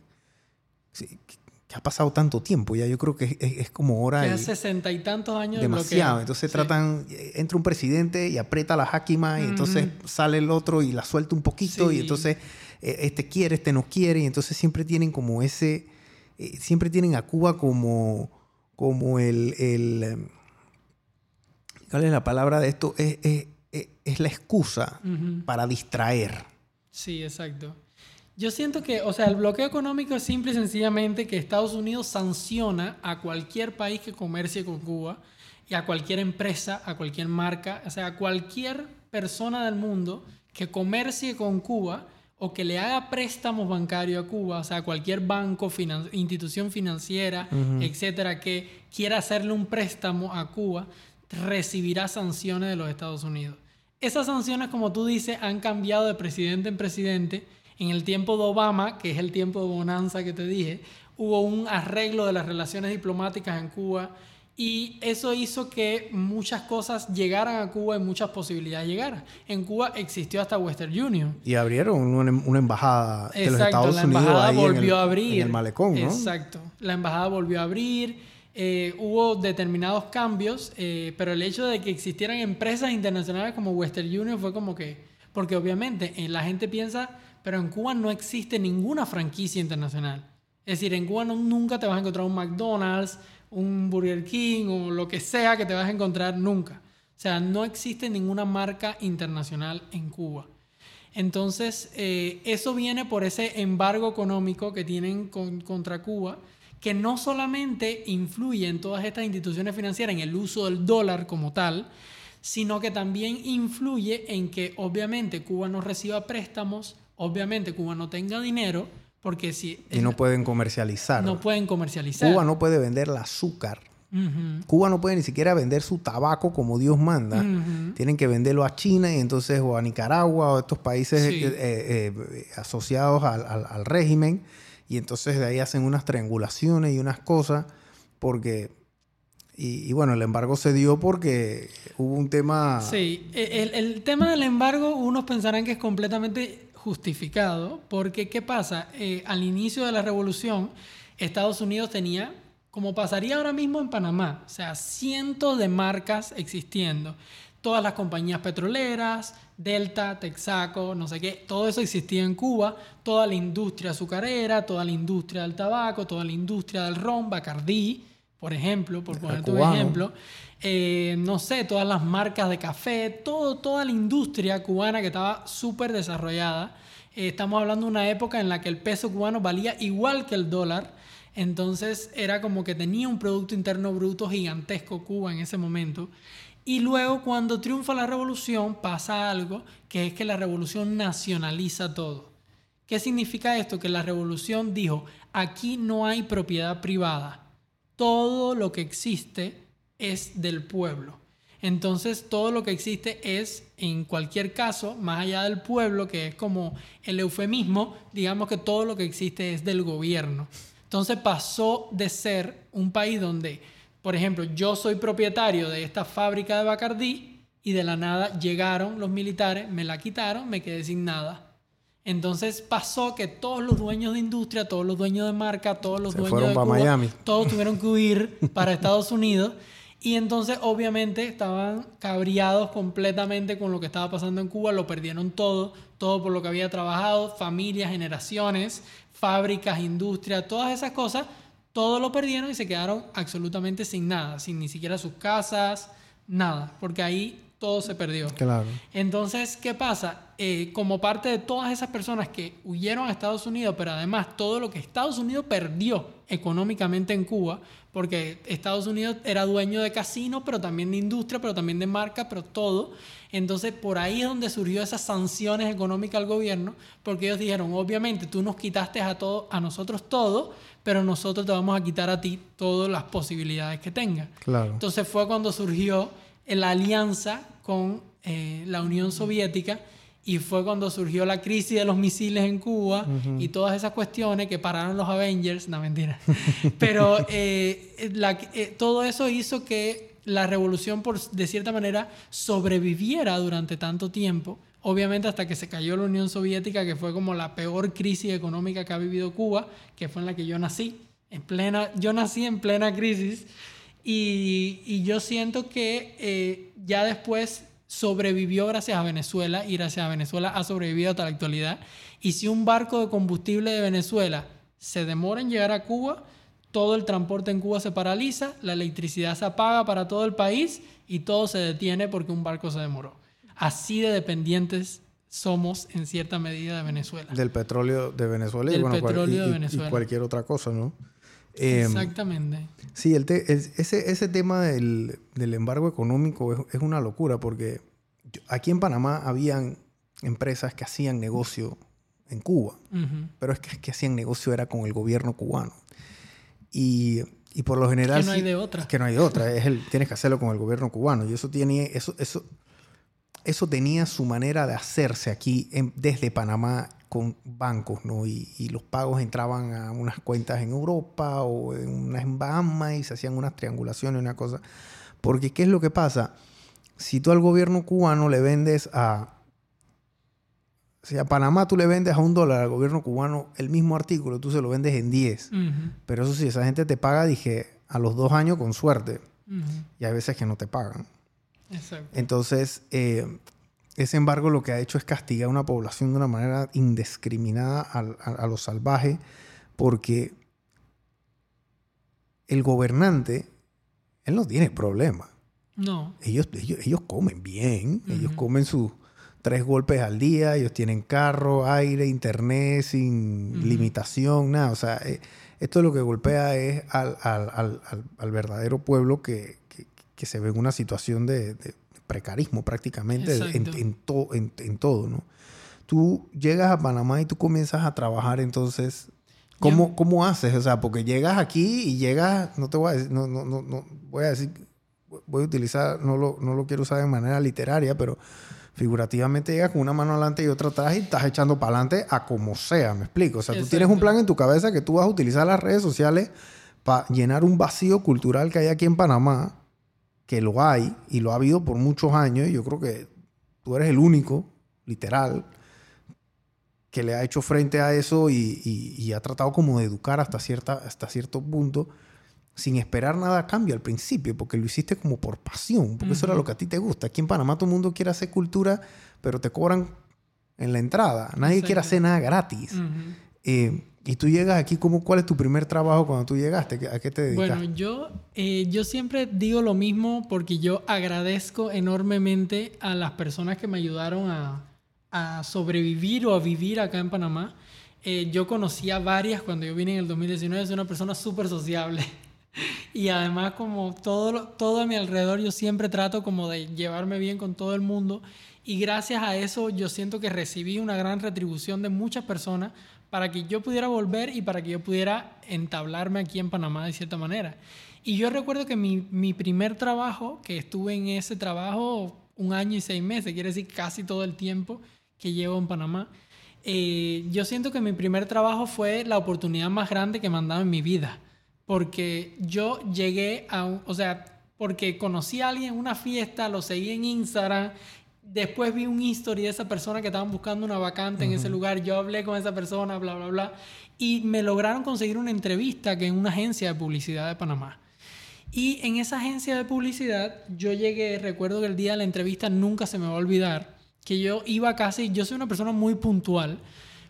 que ha pasado tanto tiempo? Ya yo creo que es, como hora... Ya sesenta y tantos años Demasiado. entonces tratan... Entra un presidente y aprieta la jáquima y entonces sale el otro y la suelta un poquito y entonces eh, este quiere, este no quiere y entonces siempre tienen como ese... Eh, siempre tienen a Cuba como como el, el ¿cuál es la palabra de esto? Es, es, es la excusa para distraer. Sí, exacto. Yo siento que, o sea, el bloqueo económico es simple y sencillamente que Estados Unidos sanciona a cualquier país que comercie con Cuba y a cualquier empresa, a cualquier marca, o sea, a cualquier persona del mundo que comercie con Cuba o que le haga préstamos bancarios a Cuba, o sea, cualquier banco, institución financiera, etcétera, que quiera hacerle un préstamo a Cuba, recibirá sanciones de los Estados Unidos. Esas sanciones, como tú dices, han cambiado de presidente en presidente. En el tiempo de Obama, que es el tiempo de bonanza que te dije, hubo un arreglo de las relaciones diplomáticas en Cuba y eso hizo que muchas cosas llegaran a Cuba y muchas posibilidades llegaran. En Cuba existió hasta Western Union. Y abrieron una, embajada de los Estados la embajada volvió a abrir. En el malecón, ¿no? Exacto. La embajada volvió a abrir. Eh, hubo determinados cambios, eh, pero el hecho de que existieran empresas internacionales como Western Union fue como que, porque obviamente eh, la gente piensa, pero en Cuba no existe ninguna franquicia internacional. Es decir, en Cuba nunca te vas a encontrar un McDonald's, un Burger King o lo que sea que te vas a encontrar nunca. O sea, no existe ninguna marca internacional en Cuba. Entonces, eh, eso viene por ese embargo económico que tienen contra Cuba, que no solamente influye en todas estas instituciones financieras en el uso del dólar como tal, sino que también influye en que obviamente Cuba no reciba préstamos, obviamente Cuba no tenga dinero, porque si... Y no pueden comercializar. No pueden comercializar. Cuba no puede vender el azúcar. Cuba no puede ni siquiera vender su tabaco como Dios manda. Tienen que venderlo a China y entonces o a Nicaragua o a estos países eh, eh, eh, asociados al, régimen. Y entonces de ahí hacen unas triangulaciones y unas cosas porque... Y, bueno, el embargo se dio porque hubo un tema... Sí, e, el, el tema del embargo unos pensarán que es completamente justificado, porque ¿qué pasa? Eh, al inicio de la revolución, Estados Unidos tenía, como pasaría ahora mismo en Panamá, o sea, cientos de marcas existiendo. Todas las compañías petroleras, Delta, Texaco, no sé qué, todo eso existía en Cuba, toda la industria azucarera, toda la industria del tabaco, toda la industria del ron, Bacardí, por ejemplo, por poner un ejemplo. Eh, no sé, todas las marcas de café, todo, toda la industria cubana que estaba súper desarrollada. Eh, estamos hablando de una época en la que el peso cubano valía igual que el dólar. Entonces era como que tenía un Producto Interno Bruto gigantesco Cuba en ese momento. Y luego cuando triunfa la revolución pasa algo, que es que la revolución nacionaliza todo. ¿Qué significa esto? Que la revolución dijo, aquí no hay propiedad privada. Todo lo que existe es del pueblo. Entonces todo lo que existe es, en cualquier caso, más allá del pueblo, que es como el eufemismo, digamos que todo lo que existe es del gobierno. Entonces pasó de ser un país donde, por ejemplo, yo soy propietario de esta fábrica de Bacardí y de la nada llegaron los militares, me la quitaron, me quedé sin nada. Entonces pasó que todos los dueños de industria, todos los dueños de marca, todos los dueños de Cuba, todos tuvieron que huir para Estados Unidos y entonces obviamente estaban cabreados completamente con lo que estaba pasando en Cuba, lo perdieron todo, todo por lo que había trabajado, familias, generaciones, fábricas, industria, todas esas cosas, todo lo perdieron y se quedaron absolutamente sin nada, sin ni siquiera sus casas, nada, porque ahí todo se perdió. Claro. Entonces, ¿qué pasa? Eh, como parte de todas esas personas que huyeron a Estados Unidos, pero además todo lo que Estados Unidos perdió económicamente en Cuba, porque Estados Unidos era dueño de casinos, pero también de industria, pero también de marca, pero todo. Entonces, por ahí es donde surgió esas sanciones económicas al gobierno, porque ellos dijeron, obviamente, tú nos quitaste a, todo, a nosotros todo, pero nosotros te vamos a quitar a ti todas las posibilidades que tengas. Claro. Entonces fue cuando surgió la alianza con eh, la Unión Soviética y fue cuando surgió la crisis de los misiles en Cuba y todas esas cuestiones que pararon los Avengers, no mentira, pero eh, eh, todo eso hizo que la revolución, por, de cierta manera, sobreviviera durante tanto tiempo, obviamente hasta que se cayó la Unión Soviética, que fue como la peor crisis económica que ha vivido Cuba, que fue en la que yo nací, en plena, yo nací en plena crisis. Y, yo siento que eh, ya después sobrevivió gracias a Venezuela y gracias a Venezuela ha sobrevivido hasta la actualidad. Y si un barco de combustible de Venezuela se demora en llegar a Cuba, todo el transporte en Cuba se paraliza, la electricidad se apaga para todo el país y todo se detiene porque un barco se demoró. Así de dependientes somos en cierta medida de Venezuela. Del petróleo de Venezuela, y, petróleo de Venezuela. y cualquier otra cosa, ¿no? Em, Exactamente. Sí, el ese, ese tema del, embargo económico es, una locura porque aquí en Panamá habían empresas que hacían negocio en Cuba, pero es que, que hacían negocio era con el gobierno cubano. Y, y por lo general... Que no hay de otra. Que no hay de otra. Es el, tienes que hacerlo con el gobierno cubano. Y eso tiene... Eso, eso, eso tenía su manera de hacerse aquí en- desde Panamá con bancos, ¿no? Y, y los pagos entraban a unas cuentas en Europa o en unas en Bahamas y se hacían unas triangulaciones, una cosa. Porque, ¿qué es lo que pasa? Si tú al gobierno cubano le vendes a... Si a Panamá tú le vendes a un dólar al gobierno cubano el mismo artículo, tú se lo vendes en 10. Ujú, Pero eso sí, esa gente te paga, dije, a los dos años con suerte. Y hay veces que no te pagan. Exacto. Entonces, eh, ese embargo lo que ha hecho es castigar a una población de una manera indiscriminada a, a lo salvaje, porque el gobernante, él no tiene problema. No. Ellos, ellos, ellos comen bien, ellos comen sus tres golpes al día, ellos tienen carro, aire, internet, sin limitación, nada. O sea, eh, esto lo que golpea es al, al- al- al- al verdadero pueblo que, que- que se ve en una situación de, de precarismo prácticamente en, Exacto. en to- en- en todo, ¿no? Tú llegas a Panamá y tú comienzas a trabajar, entonces, ¿cómo, cómo haces? O sea, porque llegas aquí y llegas, no te voy a decir, no, no, no, no voy a decir, voy a utilizar, no lo, no lo quiero usar de manera literaria, pero figurativamente llegas con una mano adelante y otra atrás y estás echando para adelante a como sea, me explico. O sea, tú tienes un Exacto. plan en tu cabeza que tú vas a utilizar las redes sociales para llenar un vacío cultural que hay aquí en Panamá, que lo hay y lo ha habido por muchos años. Y yo creo que tú eres el único, literal, que le ha hecho frente a eso y, y- y ha tratado como de educar hasta, cierta, hasta cierto punto sin esperar nada a cambio al principio, porque lo hiciste como por pasión, porque eso era lo que a ti te gusta. Aquí en Panamá todo el mundo quiere hacer cultura, pero te cobran en la entrada. Nadie quiere hacer nada gratis. Eh, y tú llegas aquí, ¿cómo, ¿cuál es tu primer trabajo cuando tú llegaste? ¿A qué te dedicas? Bueno, yo, eh, yo siempre digo lo mismo porque yo agradezco enormemente a las personas que me ayudaron a, a sobrevivir o a vivir acá en Panamá. Eh, yo conocí a varias cuando yo vine en el 2019, soy una persona súper sociable. Y además como todo, todo a mi alrededor yo siempre trato como de llevarme bien con todo el mundo y gracias a eso yo siento que recibí una gran retribución de muchas personas para que yo pudiera volver y para que yo pudiera entablarme aquí en Panamá de cierta manera. Y yo recuerdo que mi, mi primer trabajo, que estuve en ese trabajo un año y seis meses, quiere decir casi todo el tiempo que llevo en Panamá, eh, yo siento que mi primer trabajo fue la oportunidad más grande que me han dado en mi vida. Porque yo llegué a un, o sea, porque conocí a alguien en una fiesta, lo seguí en Instagram, después vi un history de esa persona que estaban buscando una vacante en ese lugar, yo hablé con esa persona, bla, bla, bla, y me lograron conseguir una entrevista que en una agencia de publicidad de Panamá. Y en esa agencia de publicidad yo llegué, recuerdo que el día de la entrevista nunca se me va a olvidar, que yo iba casi, yo soy una persona muy puntual,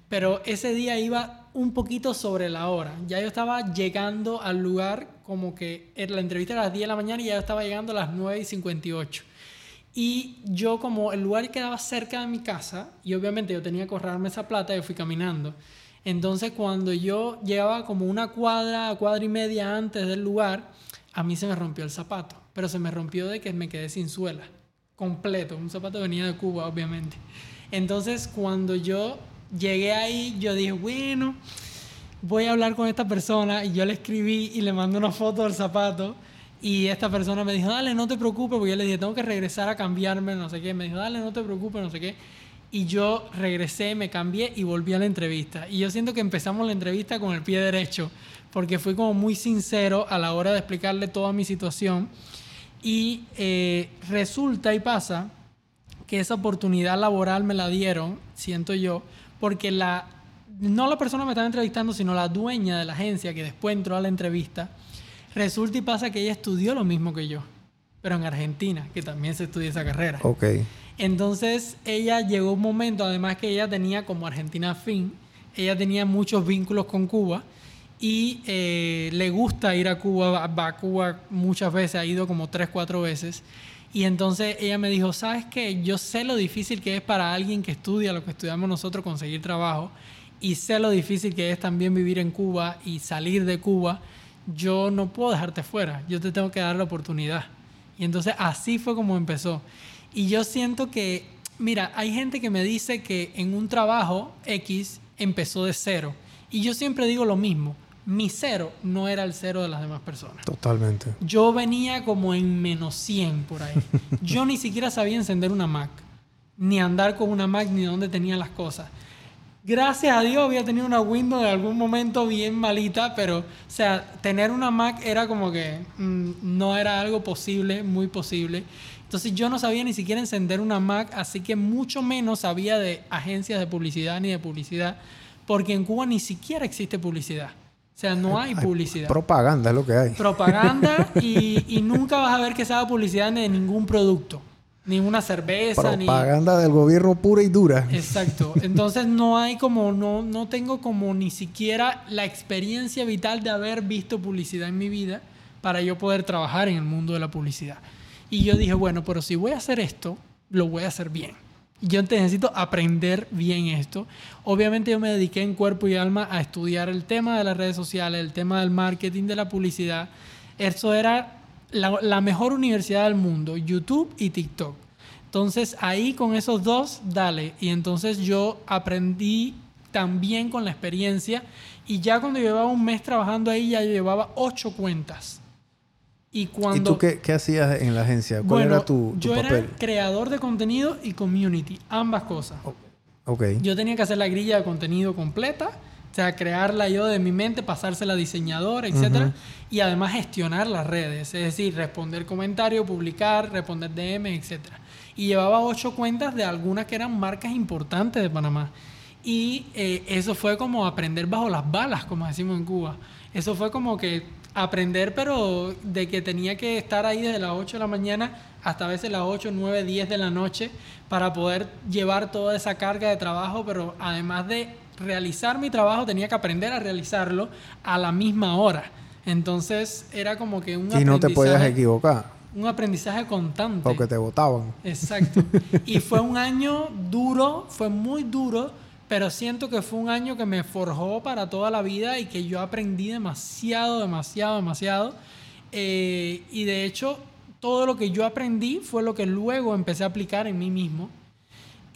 pero ese día iba un poquito sobre la hora. Ya yo estaba llegando al lugar como que en la entrevista era a las 10 de la mañana y ya yo estaba llegando a las 9 y 58. Y yo como el lugar quedaba cerca de mi casa y obviamente yo tenía que ahorrarme esa plata, yo fui caminando. Entonces cuando yo llegaba como una cuadra, cuadra y media antes del lugar, a mí se me rompió el zapato. Pero se me rompió de que me quedé sin suela. Completo. Un zapato venía de Cuba, obviamente. Entonces cuando yo llegué ahí, yo dije, bueno, voy a hablar con esta persona. Y yo le escribí y le mandé una foto del zapato. Y esta persona me dijo, dale, no te preocupes, porque yo le dije, tengo que regresar a cambiarme, no sé qué. Me dijo, dale, no te preocupes, no sé qué. Y yo regresé, me cambié y volví a la entrevista. Y yo siento que empezamos la entrevista con el pie derecho, porque fui como muy sincero a la hora de explicarle toda mi situación. Y eh, resulta y pasa que esa oportunidad laboral me la dieron, siento yo, porque la, no la persona me estaba entrevistando, sino la dueña de la agencia que después entró a la entrevista, resulta y pasa que ella estudió lo mismo que yo, pero en Argentina, que también se estudia esa carrera. Ok. Entonces ella llegó un momento, además que ella tenía como Argentina fin, ella tenía muchos vínculos con Cuba y eh, le gusta ir a Cuba, va, a Cuba muchas veces, ha ido como tres, cuatro veces. Y entonces ella me dijo, ¿sabes qué? Yo sé lo difícil que es para alguien que estudia lo que estudiamos nosotros conseguir trabajo y sé lo difícil que es también vivir en Cuba y salir de Cuba. Yo no puedo dejarte fuera, yo te tengo que dar la oportunidad. Y entonces así fue como empezó. Y yo siento que, mira, hay gente que me dice que en un trabajo X empezó de cero. Y yo siempre digo lo mismo. mi cero no era el cero de las demás personas. Totalmente. Yo venía como en menos 100 por ahí. Yo ni siquiera sabía encender una Mac, ni andar con una Mac, ni dónde tenía las cosas. Gracias a Dios había tenido una Windows en algún momento bien malita, pero, o sea, tener una Mac era como que mm, no era algo posible, muy posible. Entonces yo no sabía ni siquiera encender una Mac, así que mucho menos sabía de agencias de publicidad ni de publicidad, porque en Cuba ni siquiera existe publicidad. O sea, no hay publicidad. Propaganda es lo que hay. Propaganda y, y nunca vas a ver que se haga publicidad de ningún producto. Ninguna cerveza, ni... Propaganda del gobierno pura y dura. Exacto. Entonces no hay como, no, no tengo como ni siquiera la experiencia vital de haber visto publicidad en mi vida para yo poder trabajar en el mundo de la publicidad. Y yo dije, bueno, pero si voy a hacer esto, lo voy a hacer bien. Yo necesito aprender bien esto. Obviamente yo me dediqué en cuerpo y alma a estudiar el tema de las redes sociales, el tema del marketing, de la publicidad. Eso era la, la mejor universidad del mundo, YouTube y TikTok. Entonces ahí con esos dos, dale. Y entonces yo aprendí también con la experiencia y ya cuando llevaba un mes trabajando ahí ya llevaba ocho cuentas. Y cuando... ¿Y tú qué, qué hacías en la agencia? ¿Cuál Bueno, era tu, tu yo papel? era creador de contenido y community, ambas cosas. Ok. Yo tenía que hacer la grilla de contenido completa, o sea, crearla yo de mi mente, pasársela a diseñador, etcétera, y además gestionar las redes, es decir, responder comentarios, publicar, responder DM, etcétera. Y llevaba ocho cuentas de algunas que eran marcas importantes de Panamá. Y eh, eso fue como aprender bajo las balas, como decimos en Cuba. Eso fue como que aprender, pero de que tenía que estar ahí desde las 8 de la mañana hasta a veces las 8, 9, 10 de la noche para poder llevar toda esa carga de trabajo, pero además de realizar mi trabajo tenía que aprender a realizarlo a la misma hora. Entonces era como que un Y no te podías equivocar Un aprendizaje constante. porque te votaban. Exacto. Y fue un año duro, fue muy duro, pero siento que fue un año que me forjó para toda la vida y que yo aprendí demasiado, demasiado, demasiado. Eh, y de hecho, todo lo que yo aprendí fue lo que luego empecé a aplicar en mí mismo.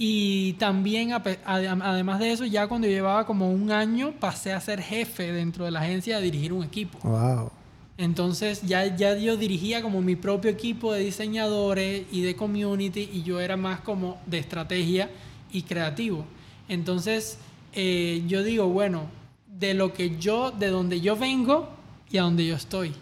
Y también, además de eso, ya cuando llevaba como un año, pasé a ser jefe dentro de la agencia de dirigir un equipo. Wow. Entonces ya, ya yo dirigía como mi propio equipo de diseñadores y de community y yo era más como de estrategia y creativo. Entonces eh, yo digo, bueno, de lo que yo, de donde yo vengo y a donde yo estoy.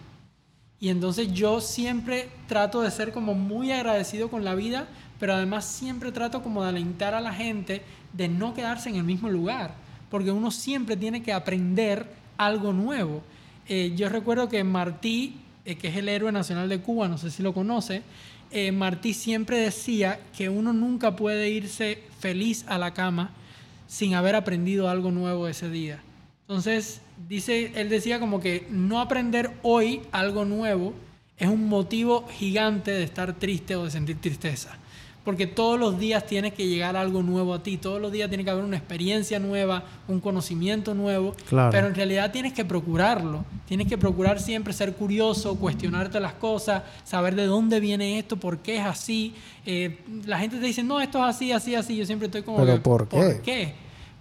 Y entonces yo siempre trato de ser como muy agradecido con la vida, pero además siempre trato como de alentar a la gente de no quedarse en el mismo lugar, porque uno siempre tiene que aprender algo nuevo. Eh, yo recuerdo que Martí, eh, que es el héroe nacional de Cuba, no sé si lo conoce, eh, Martí siempre decía que uno nunca puede irse feliz a la cama sin haber aprendido algo nuevo ese día. Entonces, dice, él decía como que no aprender hoy algo nuevo es un motivo gigante de estar triste o de sentir tristeza. Porque todos los días tienes que llegar algo nuevo a ti, todos los días tiene que haber una experiencia nueva, un conocimiento nuevo, Claro. pero en realidad tienes que procurarlo, tienes que procurar siempre ser curioso, cuestionarte las cosas, saber de dónde viene esto, por qué es así. Eh, la gente te dice, no, esto es así, así, así, yo siempre estoy como... ¿Pero que, por qué? ¿Por qué?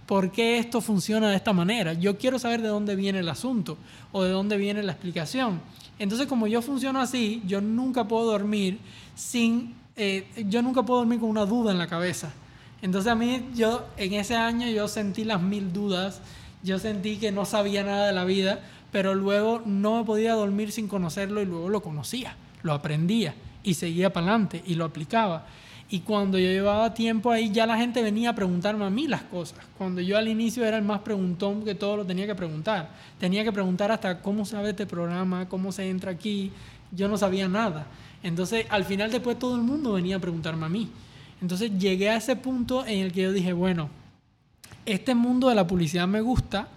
¿Por qué esto funciona de esta manera? Yo quiero saber de dónde viene el asunto o de dónde viene la explicación. Entonces, como yo funciono así, yo nunca puedo dormir sin, eh, yo nunca puedo dormir con una duda en la cabeza. Entonces a mí, yo en ese año yo sentí las mil dudas, yo sentí que no sabía nada de la vida, pero luego no me podía dormir sin conocerlo y luego lo conocía, lo aprendía y seguía para adelante y lo aplicaba. Y cuando yo llevaba tiempo ahí, ya la gente venía a preguntarme a mí las cosas. Cuando yo al inicio era el más preguntón que todo lo tenía que preguntar. Tenía que preguntar hasta cómo sabe este programa, cómo se entra aquí. Yo no sabía nada. Entonces, al final después todo el mundo venía a preguntarme a mí. Entonces llegué a ese punto en el que yo dije, bueno, este mundo de la publicidad me gusta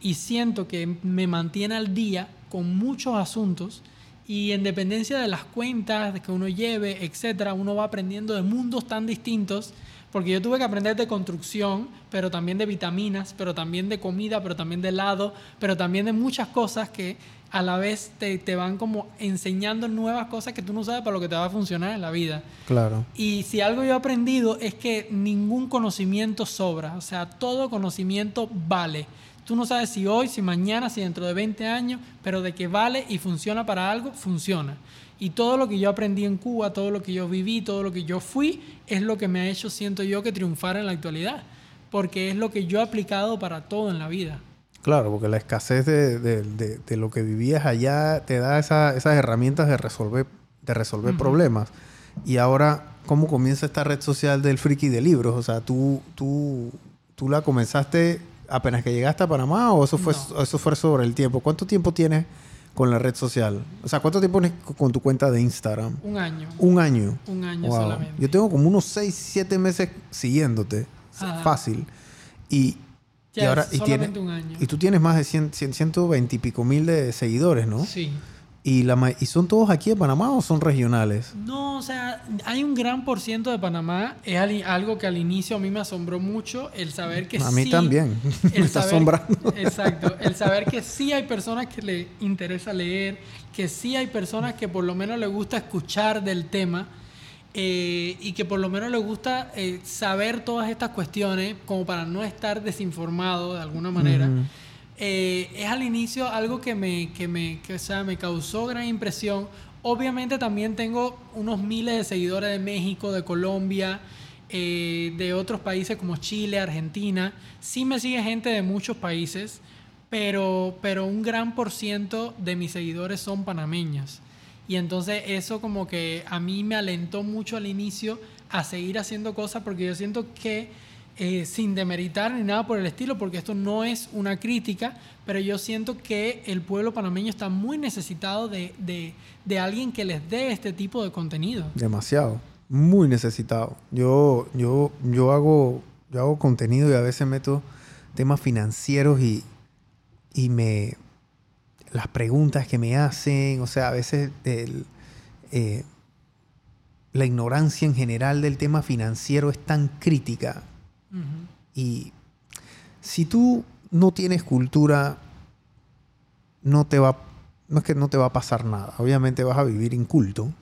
y siento que me mantiene al día con muchos asuntos y en dependencia de las cuentas que uno lleve, etcétera, uno va aprendiendo de mundos tan distintos. Porque yo tuve que aprender de construcción, pero también de vitaminas, pero también de comida, pero también de helado, pero también de muchas cosas que a la vez te, te van como enseñando nuevas cosas que tú no sabes para lo que te va a funcionar en la vida. Claro. Y si algo yo he aprendido es que ningún conocimiento sobra, o sea, todo conocimiento vale. Tú no sabes si hoy, si mañana, si dentro de 20 años, pero de que vale y funciona para algo, funciona. Y todo lo que yo aprendí en Cuba, todo lo que yo viví, todo lo que yo fui, es lo que me ha hecho, siento yo, que triunfar en la actualidad. Porque es lo que yo he aplicado para todo en la vida. Claro, porque la escasez de, de, de, lo que vivías allá te da esa, esas herramientas de resolver, de resolver problemas. Y ahora, ¿cómo comienza esta red social del friki de libros? O sea, tú, tú, tú la comenzaste apenas que llegaste a Panamá o eso fue, eso fue sobre el tiempo. ¿Cuánto tiempo tienes con la red social? O sea, ¿cuánto tiempo tienes con tu cuenta de Instagram? Un año. Un año. Un año solamente. Yo tengo como unos 6, 7 meses siguiéndote. Fácil. Y y ahora y, tiene, y tú tienes más de 100, 120 y pico mil de seguidores, ¿no? Sí. ¿Y, la, ¿Y son todos aquí en Panamá o son regionales? No, o sea, hay un gran por ciento de Panamá. Es algo que al inicio a mí me asombró mucho, el saber que sí... A mí también, me está asombrando. Exacto, el saber que sí hay personas que le interesa leer, que sí hay personas que por lo menos le gusta escuchar del tema eh, y que por lo menos le gusta eh, saber todas estas cuestiones como para no estar desinformado de alguna manera. Eh, es al inicio algo que me, que me, que, sea, me causó gran impresión. Obviamente también tengo unos miles de seguidores de México, de Colombia, de otros países como Chile, Argentina. Sí me sigue gente de muchos países, pero, pero un gran por ciento de mis seguidores son panameños. Y entonces eso como que a mí me alentó mucho al inicio a seguir haciendo cosas porque yo siento que eh, sin demeritar ni nada por el estilo, porque esto no es una crítica, pero yo siento que el pueblo panameño está muy necesitado de, de, alguien que les dé este tipo de contenido. Demasiado, muy necesitado. Yo, yo, yo, hago, yo hago contenido y a veces meto temas financieros y, y me, las preguntas que me hacen, o sea, a veces eh, la ignorancia en general del tema financiero es tan crítica. Y si tú no tienes cultura, no te va, no es que no te va a pasar nada. Obviamente vas a vivir inculto.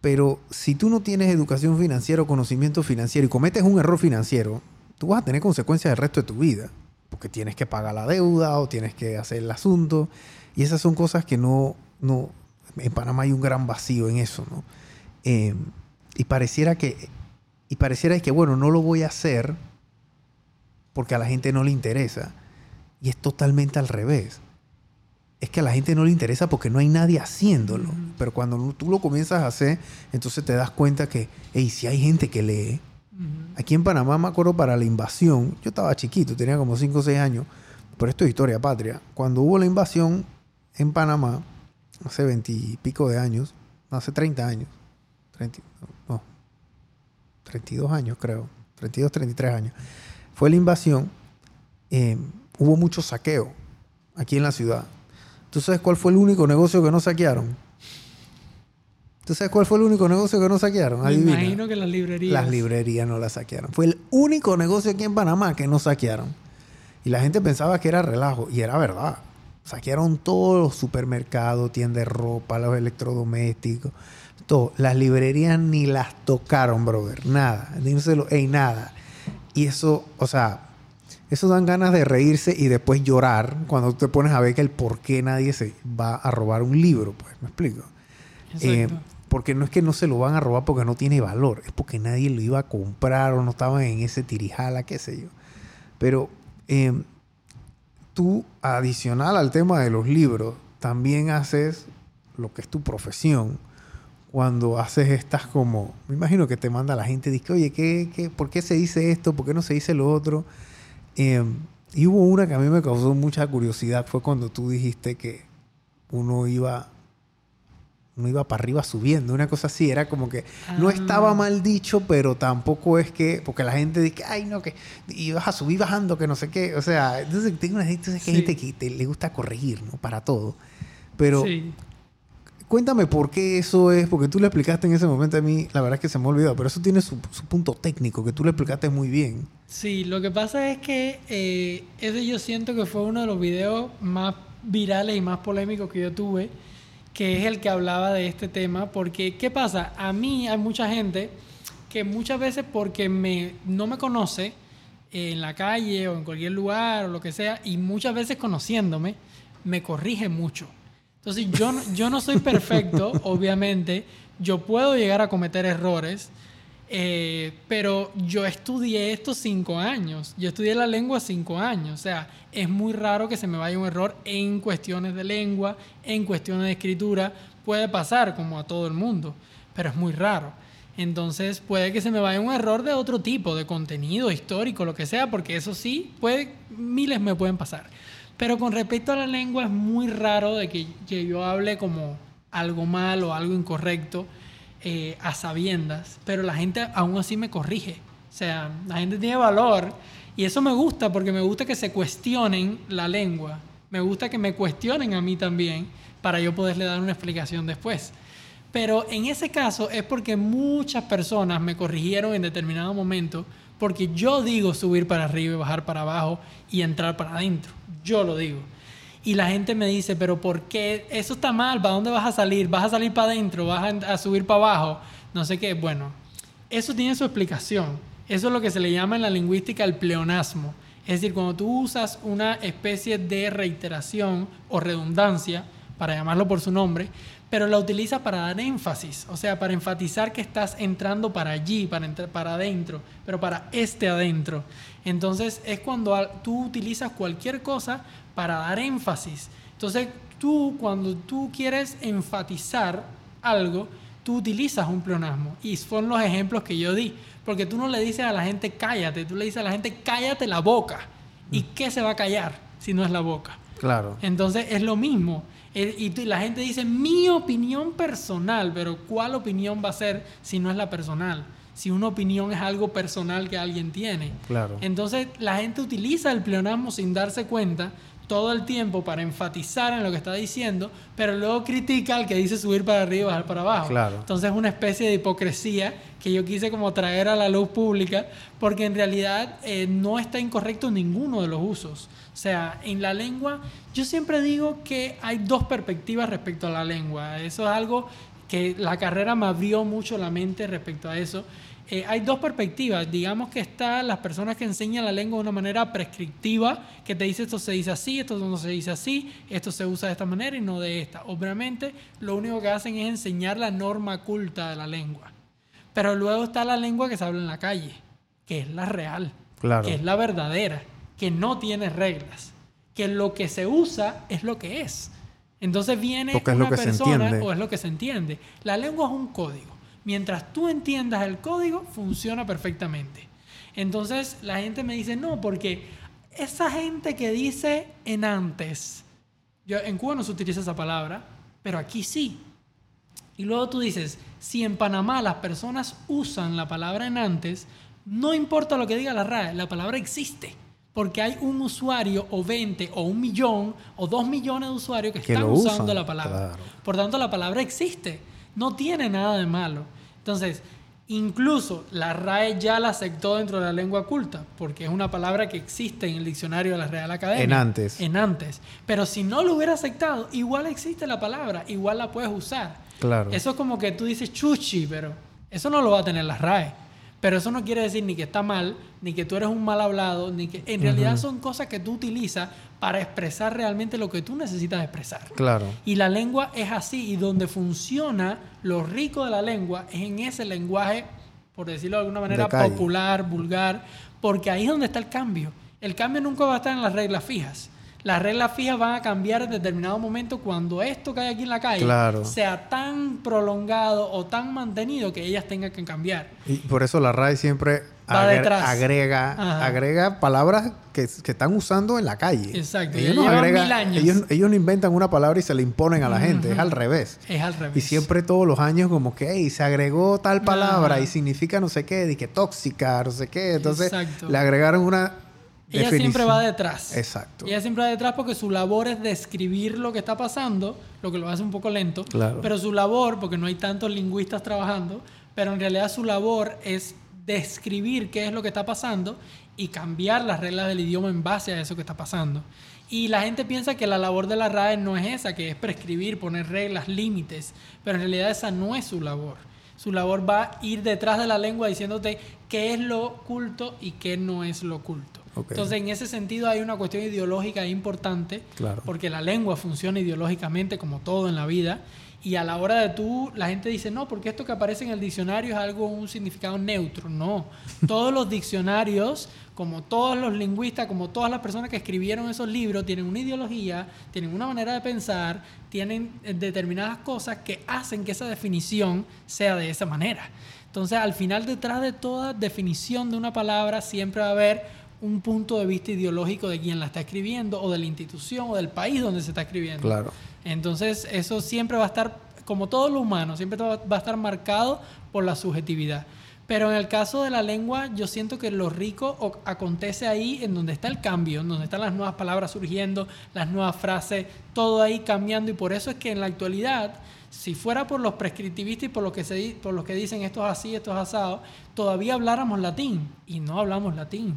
Pero si tú no tienes educación financiera o conocimiento financiero y cometes un error financiero, tú vas a tener consecuencias el resto de tu vida porque tienes que pagar la deuda o tienes que hacer el asunto. Y esas son cosas que no, no, en Panamá hay un gran vacío en eso. Eh, y pareciera que, y pareciera que, bueno, no lo voy a hacer porque a la gente no le interesa. Y es totalmente al revés. Es que a la gente no le interesa porque no hay nadie haciéndolo. Pero cuando tú lo comienzas a hacer, entonces te das cuenta que, hey, si hay gente que lee, Aquí en Panamá me acuerdo para la invasión, yo estaba chiquito, tenía como 5 o 6 años, pero esto es historia patria. Cuando hubo la invasión en Panamá, hace 20 y pico de años, hace 30 años, 30, no, 32 años creo, 32, 33 años, fue la invasión, eh, hubo mucho saqueo aquí en la ciudad. ¿Tú sabes cuál fue el único negocio que no saquearon? ¿Tú sabes cuál fue el único negocio que no saquearon? Me imagino que las librerías. Las librerías no las saquearon. Fue el único negocio aquí en Panamá que no saquearon. Y la gente pensaba que era relajo. Y era verdad. Saquearon todos los supermercados, tiendas de ropa, los electrodomésticos. Las librerías ni las tocaron, brother. Nada. Díselo, ey, nada. Y eso, o sea, eso dan ganas de reírse y después llorar cuando te pones a ver que el por qué nadie se va a robar un libro, pues, ¿me explico? Eh, porque no es que no se lo van a robar porque no tiene valor, es porque nadie lo iba a comprar o no estaban en ese tirijala, qué sé yo. Pero em, tú, adicional al tema de los libros, también haces lo que es tu profesión. Cuando haces estas como, me imagino que te manda la gente, dice, oye, ¿qué, qué, por qué se dice esto? ¿Por qué no se dice lo otro? Em, y hubo una que a mí me causó mucha curiosidad, fue cuando tú dijiste que uno iba no iba para arriba subiendo, una cosa así, era como que no ah. estaba mal dicho, pero tampoco es que, porque la gente dice, ay, no, que ibas a subir bajando, que no sé qué, o sea, entonces tengo una gente, gente que le gusta corregir, ¿no? Para todo. Pero cuéntame por qué eso es, porque tú le explicaste en ese momento a mí, la verdad es que se me ha olvidado, pero eso tiene su, punto técnico, que tú le explicaste muy bien. Sí, lo que pasa es que eh, ese yo siento que fue uno de los videos más virales y más polémicos que yo tuve que es el que hablaba de este tema, porque ¿qué pasa? A mí hay mucha gente que muchas veces porque me, no me conoce eh, en la calle o en cualquier lugar o lo que sea, y muchas veces conociéndome, me corrige mucho. Entonces yo, yo no soy perfecto, obviamente, yo puedo llegar a cometer errores, eh, pero yo estudié esto cinco años, yo estudié la lengua cinco años, o sea, es muy raro que se me vaya un error en cuestiones de lengua, en cuestiones de escritura, puede pasar como a todo el mundo, pero es muy raro. Entonces puede que se me vaya un error de otro tipo, de contenido histórico, lo que sea, porque eso sí, puede, miles me pueden pasar. Pero con respecto a la lengua es muy raro de que, yo hable como algo mal o algo incorrecto eh, a sabiendas, pero la gente aún así me corrige. O sea, la gente tiene valor y eso me gusta porque me gusta que se cuestionen la lengua. Me gusta que me cuestionen a mí también para yo poderle dar una explicación después. Pero en ese caso es porque muchas personas me corrigieron en determinado momento porque yo digo subir para arriba y bajar para abajo y entrar para adentro. Yo lo digo. Y la gente me dice, pero ¿por qué? Eso está mal, ¿para dónde vas a salir? ¿Vas a salir para adentro? ¿Vas a, subir para abajo? No sé qué. Bueno, eso tiene su explicación. Eso es lo que se le llama en la lingüística el pleonasmo. Es decir, cuando tú usas una especie de reiteración o redundancia, para llamarlo por su nombre, pero la utilizas para dar énfasis, o sea, para enfatizar que estás entrando para allí, para para adentro, pero para este adentro. Entonces es cuando tú utilizas cualquier cosa para dar énfasis. Entonces tú, cuando tú quieres enfatizar algo, tú utilizas un pleonasmo. Y son los ejemplos que yo di. Porque tú no le dices a la gente cállate, tú le dices a la gente cállate la boca. ¿Y qué se va a callar si no es la boca? Claro. Entonces es lo mismo. Eh, Y la gente dice mi opinión personal, pero ¿cuál opinión va a ser si no es la personal? Si una opinión es algo personal que alguien tiene. Claro. Entonces la gente utiliza el pleonasmo sin darse cuenta todo el tiempo para enfatizar en lo que está diciendo, pero luego critica al que dice subir para arriba y bajar para abajo. Claro. Entonces es una especie de hipocresía que yo quise como traer a la luz pública, porque en realidad eh, no está incorrecto ninguno de los usos. O sea, en la lengua, yo siempre digo que hay dos perspectivas respecto a la lengua. Eso es algo que la carrera me abrió mucho la mente respecto a eso. Eh, hay dos perspectivas. Digamos que están las personas que enseñan la lengua de una manera prescriptiva, que te dice esto se dice así, esto no se dice así, esto se usa de esta manera y no de esta. Obviamente, lo único que hacen es enseñar la norma culta de la lengua. Pero luego está la lengua que se habla en la calle, que es la real, Claro. que es la verdadera, que no tiene reglas, que lo que se usa es lo que es. Entonces viene Porque es lo una que persona o es lo que se entiende. La lengua es un código. Mientras tú entiendas el código, funciona perfectamente. Entonces la gente me dice, no, porque esa gente que dice en antes, yo, en Cuba no se utiliza esa palabra, pero aquí sí. Y luego tú dices, si en Panamá las personas usan la palabra en antes, no importa lo que diga la RAE, la palabra existe. Porque hay un usuario o 20 o un millón o dos millones de usuarios que, Que están usando usan, la palabra. claro. Por tanto, la palabra existe. No tiene nada de malo. Entonces, incluso la RAE ya la aceptó dentro de la lengua culta, porque es una palabra que existe en el diccionario de la Real Academia. En antes. En antes. Pero si no lo hubiera aceptado, igual existe la palabra, igual la puedes usar. Claro. Eso es como que tú dices chuchi, pero eso no lo va a tener la RAE. Pero eso no quiere decir ni que está mal, ni que tú eres un mal hablado, ni que en realidad son cosas que tú utilizas para expresar realmente lo que tú necesitas expresar. Claro. Y la lengua es así, y donde funciona lo rico de la lengua es en ese lenguaje, por decirlo de alguna manera, De popular, vulgar, porque ahí es donde está el cambio. El cambio nunca va a estar en las reglas fijas. Las reglas fijas van a cambiar en determinado momento cuando esto que hay aquí en la calle Claro. sea tan prolongado o tan mantenido que ellas tengan que cambiar. Y por eso la RAE siempre agre- agrega, Ajá. agrega palabras que, que están usando en la calle. Exacto, Ellos, no agregan- mil años. Ellos, ellos no inventan una palabra y se la imponen a la gente, es al revés. Es al revés. Y siempre todos los años como que "Ey, se agregó tal palabra y significa no sé qué, y que tóxica, no sé qué. Entonces Exacto. le agregaron una Ella siempre va detrás. Exacto. Ella siempre va detrás porque su labor es describir lo que está pasando, lo que lo hace un poco lento. Claro. Pero su labor, porque no hay tantos lingüistas trabajando, pero en realidad su labor es describir qué es lo que está pasando y cambiar las reglas del idioma en base a eso que está pasando. Y la gente piensa que la labor de la RAE no es esa, que es prescribir, poner reglas, límites, pero en realidad esa no es su labor. Su labor va a ir detrás de la lengua diciéndote qué es lo oculto y qué no es lo oculto. Entonces, en ese sentido hay una cuestión ideológica importante, porque la lengua funciona ideológicamente como todo en la vida, y a la hora de tú, la gente dice, no, porque esto que aparece en el diccionario es algo, un significado neutro. No, todos los diccionarios, como todos los lingüistas, como todas las personas que escribieron esos libros, tienen una ideología, tienen una manera de pensar, tienen eh, determinadas cosas que hacen que esa definición sea de esa manera. Entonces, al final, detrás de toda definición de una palabra, siempre va a haber un punto de vista ideológico de quien la está escribiendo, o de la institución, o del país donde se está escribiendo. Claro. Entonces, eso siempre va a estar, como todo lo humano, siempre va a estar marcado por la subjetividad. Pero en el caso de la lengua, yo siento que lo rico acontece ahí en donde está el cambio, en donde están las nuevas palabras surgiendo, las nuevas frases, todo ahí cambiando. Y por eso es que en la actualidad, si fuera por los prescriptivistas y por los que, se, por los que dicen esto es así, esto es asado, todavía habláramos latín y no hablamos latín.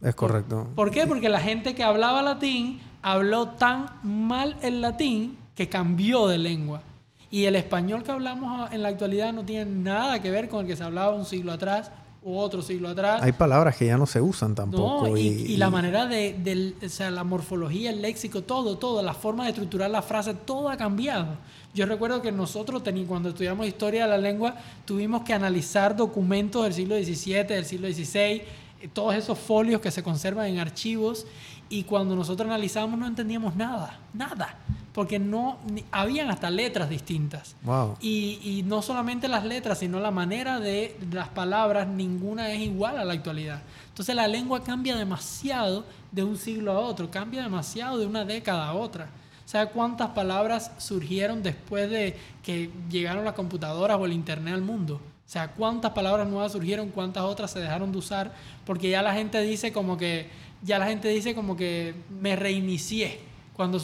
Es correcto. ¿Por qué? Porque la gente que hablaba latín habló tan mal el latín que cambió de lengua. Y el español que hablamos en la actualidad no tiene nada que ver con el que se hablaba un siglo atrás u otro siglo atrás. Hay palabras que ya no se usan tampoco. y, la manera de, o sea, la morfología, el léxico, todo, todo, la forma de estructurar la frase, todo ha cambiado. Yo recuerdo que nosotros, cuando estudiamos historia de la lengua, tuvimos que analizar documentos del siglo XVII, del siglo XVI, todos esos folios que se conservan en archivos y cuando nosotros analizamos no entendíamos nada, nada, porque no habían hasta letras distintas. Y, y, no solamente las letras, sino la manera de las palabras, ninguna es igual a la actualidad. Entonces la lengua cambia demasiado de un siglo a otro, cambia demasiado de una década a otra. ¿Sabe cuántas palabras surgieron después de que llegaron las computadoras o el Internet al mundo? O sea, cuántas palabras nuevas surgieron, cuántas otras se dejaron de usar, porque ya la gente dice como que, ya la gente dice como que me reinicié cuando,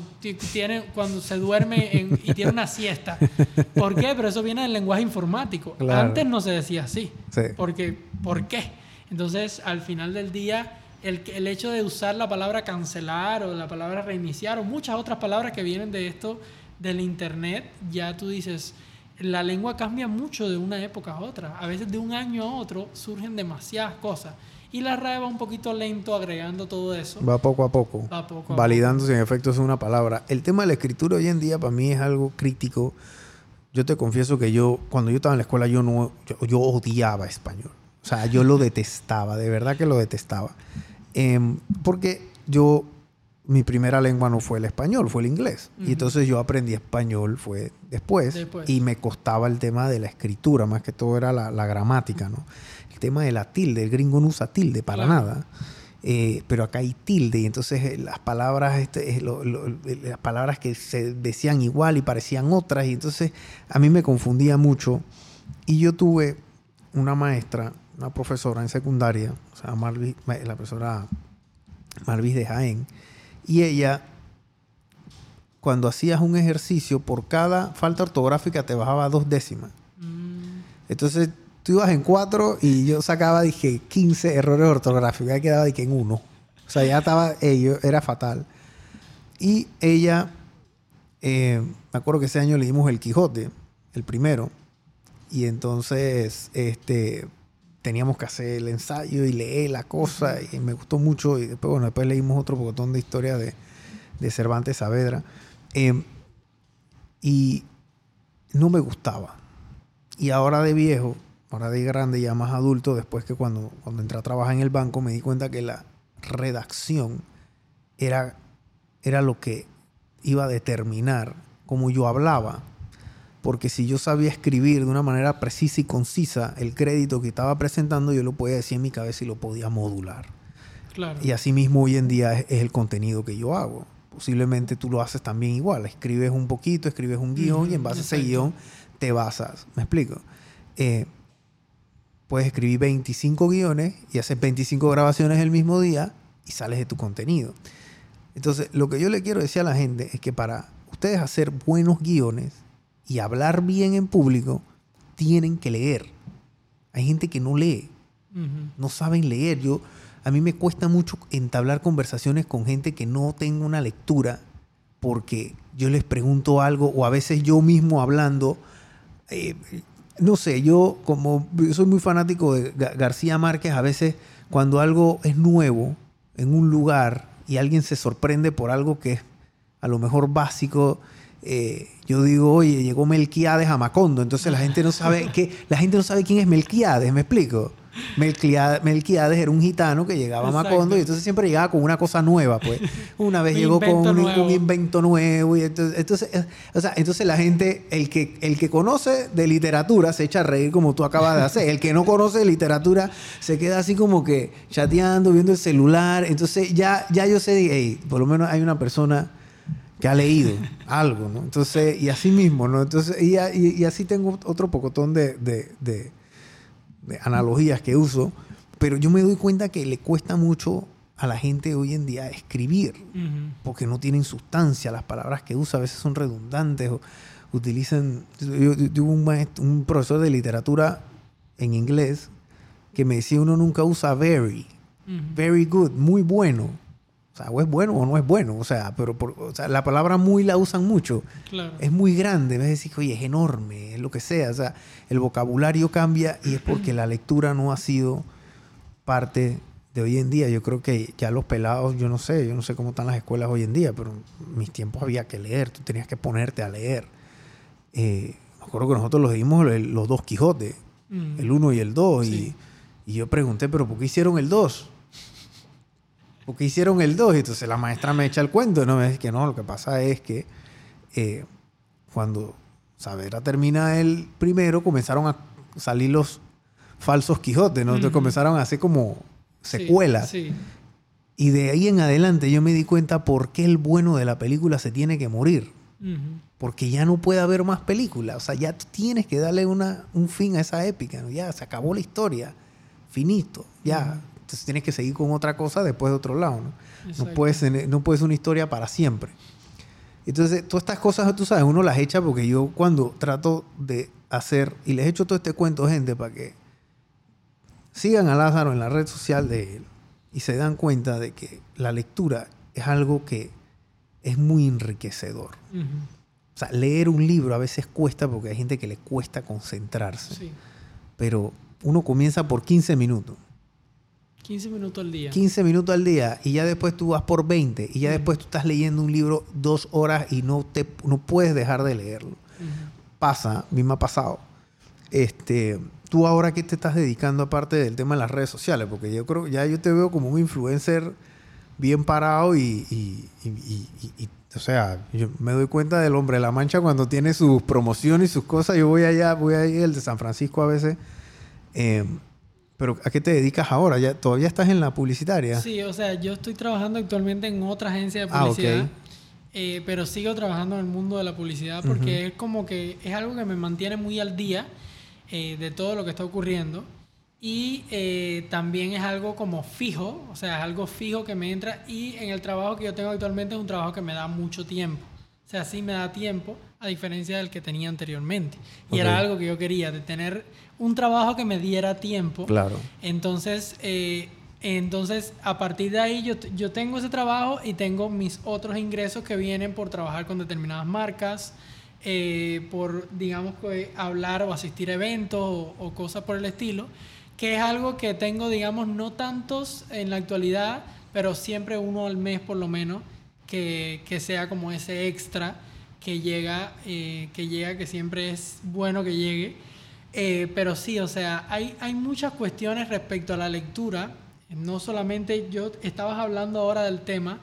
tiene, cuando se duerme y tiene una siesta. ¿Por qué? Pero eso viene del lenguaje informático. Antes no se decía así. Porque, ¿Por qué? Entonces, al final del día, el, el hecho de usar la palabra cancelar o la palabra reiniciar o muchas otras palabras que vienen de esto, del Internet, ya tú dices, la lengua cambia mucho de una época a otra. A veces de un año a otro surgen demasiadas cosas. Y la RAE va un poquito lento agregando todo eso. Va poco a poco. Va poco validando si en efecto es una palabra. El tema de la escritura hoy en día para mí es algo crítico. Yo te confieso que yo, cuando yo estaba en la escuela, yo, no, yo, odiaba español. O sea, yo lo detestaba, de verdad que lo detestaba. Em, porque yo mi primera lengua no fue el español, fue el inglés. Y entonces yo aprendí español fue después, Y me costaba el tema de la escritura, más que todo era la, gramática, ¿no? El tema de la tilde, el gringo no usa tilde para nada. Eh, pero acá hay tilde y entonces eh, las palabras este, las palabras que se decían igual y parecían otras y entonces a mí me confundía mucho y yo tuve una maestra una profesora en secundaria o sea la profesora Marvis de Jaén y ella, cuando hacías un ejercicio, por cada falta ortográfica te bajaba dos décimas. Mm. Entonces tú ibas en cuatro y yo sacaba, dije, 15 errores ortográficos. Ahí quedaba, dije, en uno. O sea, ya estaba ello, era fatal. Y ella, eh, me acuerdo que ese año le dimos el Quijote, el primero. Y entonces, este, teníamos que hacer el ensayo y leer la cosa y me gustó mucho y después, bueno, después leímos otro botón de historia de, de Cervantes Saavedra em, y no me gustaba. Y ahora de viejo, ahora de grande, ya más adulto, después que cuando, cuando entré a trabajar en el banco me di cuenta que la redacción era, era lo que iba a determinar cómo yo hablaba porque si yo sabía escribir de una manera precisa y concisa el crédito que estaba presentando, yo lo podía decir en mi cabeza y lo podía modular. Claro. Y así mismo hoy en día es, el contenido que yo hago. Posiblemente tú lo haces también igual. Escribes un poquito, escribes un guion y en base a ese guion te basas. ¿Me explico? Eh, puedes escribir 25 guiones y hacer 25 grabaciones el mismo día y sales de tu contenido. Entonces, lo que yo le quiero decir a la gente es que para ustedes hacer buenos guiones, y hablar bien en público, tienen que leer. Hay gente que no lee, no saben leer. Yo, a mí me cuesta mucho entablar conversaciones con gente que no tenga una lectura porque yo les pregunto algo o a veces yo mismo hablando, eh, no sé, yo como yo soy muy fanático de Ga- García Márquez, a veces cuando algo es nuevo en un lugar y alguien se sorprende por algo que es a lo mejor básico, eh, yo digo, oye, llegó Melquiades a Macondo, entonces la gente no sabe que la gente no sabe quién es Melquiades, ¿me explico? Melquiades, Melquiades era un gitano que llegaba a. Macondo y entonces siempre llegaba con una cosa nueva, pues. Una vez llegó con un, invento nuevo y entonces, entonces, o sea, entonces la gente, el que, el que conoce de literatura se echa a reír como tú acabas de hacer. El que no conoce de literatura se queda así como que chateando, viendo el celular. Entonces ya, ya yo sé, hey, por lo menos hay una persona que ha leído algo, ¿no? Entonces, y así mismo, ¿no? Entonces, y, y- y así tengo otro pocotón de, de- de- de analogías que uso, pero yo me doy cuenta que le cuesta mucho a la gente hoy en día escribir Ujú. porque no tienen sustancia. Las palabras que usa a veces son redundantes o utilizan... Yo, tuve un, maestro- un profesor de literatura en inglés que me decía uno nunca usa very. Ujú. Very good, muy bueno. O sea, o es bueno o no es bueno. O sea, pero por- o sea, la palabra muy la usan mucho. Claro. Es muy grande. Ves decir, oye, es enorme, es lo que sea. O sea, el vocabulario cambia y es porque la lectura no ha sido parte de hoy en día. Yo creo que ya los pelados, yo no sé, yo no sé cómo están las escuelas hoy en día, pero en mis tiempos había que leer, tú tenías que ponerte a leer. Eh, me acuerdo que nosotros los dimos los dos Quijotes, Ujú. el 1 y el 2, Sí. y, y yo pregunté, pero ¿por qué hicieron el 2? ¿Por qué hicieron el 2? Y entonces la maestra me echa el cuento, ¿no? Me dice que no, lo que pasa es que eh, cuando Saavedra termina el primero, comenzaron a salir los falsos Quijotes, ¿no? Entonces comenzaron a hacer como secuelas. Sí. Y de ahí en adelante yo me di cuenta por qué el bueno de la película se tiene que morir. Porque ya no puede haber más películas. O sea, ya tienes que darle una, un fin a esa épica. ¿no? Ya se acabó la historia. Finito. Ya. Entonces tienes que seguir con otra cosa después de otro lado. ¿no? No puedes, tener- no puedes una historia para siempre. Entonces, todas estas cosas, tú sabes, uno las echa porque yo cuando trato de hacer, y les echo todo este cuento, gente, para que sigan a Lázaro en la red social de él y se dan cuenta de que la lectura es algo que es muy enriquecedor. Ujú. O sea, leer un libro a veces cuesta porque hay gente que le cuesta concentrarse. Sí. Pero uno comienza por 15 minutos. 15 minutos al día. 15 minutos al día y ya después tú vas por 20 y ya después tú estás leyendo un libro dos horas y no, te, no puedes dejar de leerlo. Pasa, a mí me ha pasado. Este, tú ahora qué te estás dedicando aparte del tema de las redes sociales, porque yo creo, ya yo te veo como un influencer bien parado y, y- y- y- y- y, o sea, yo me doy cuenta del hombre de la mancha cuando tiene sus promociones y sus cosas. Yo voy allá, voy a ir el de San Francisco a veces. Eh, pero ¿a qué te dedicas ahora? ¿Ya, ¿Todavía estás en la publicitaria? Sí, o sea, yo estoy trabajando actualmente en otra agencia de Ah, publicidad, eh, pero sigo trabajando en el mundo de la publicidad porque es como que es algo que me mantiene muy al día eh, de todo lo que está ocurriendo y eh, también es algo como fijo, o sea, es algo fijo que me entra y en el trabajo que yo tengo actualmente es un trabajo que me da mucho tiempo. O sea, sí me da tiempo, a diferencia del que tenía anteriormente. Y era algo que yo quería, de tener un trabajo que me diera tiempo. Claro. Entonces, eh, entonces, a partir de ahí yo, yo tengo ese trabajo y tengo mis otros ingresos que vienen por trabajar con determinadas marcas, eh, por, digamos, hablar o asistir a eventos o, o cosas por el estilo, que es algo que tengo, digamos, no tantos en la actualidad, pero siempre uno al mes por lo menos, que, que sea como ese extra que llega, eh, que llega, que siempre es bueno que llegue. Eh, pero sí, o sea, hay, hay muchas cuestiones respecto a la lectura. No solamente yo, estabas hablando ahora del tema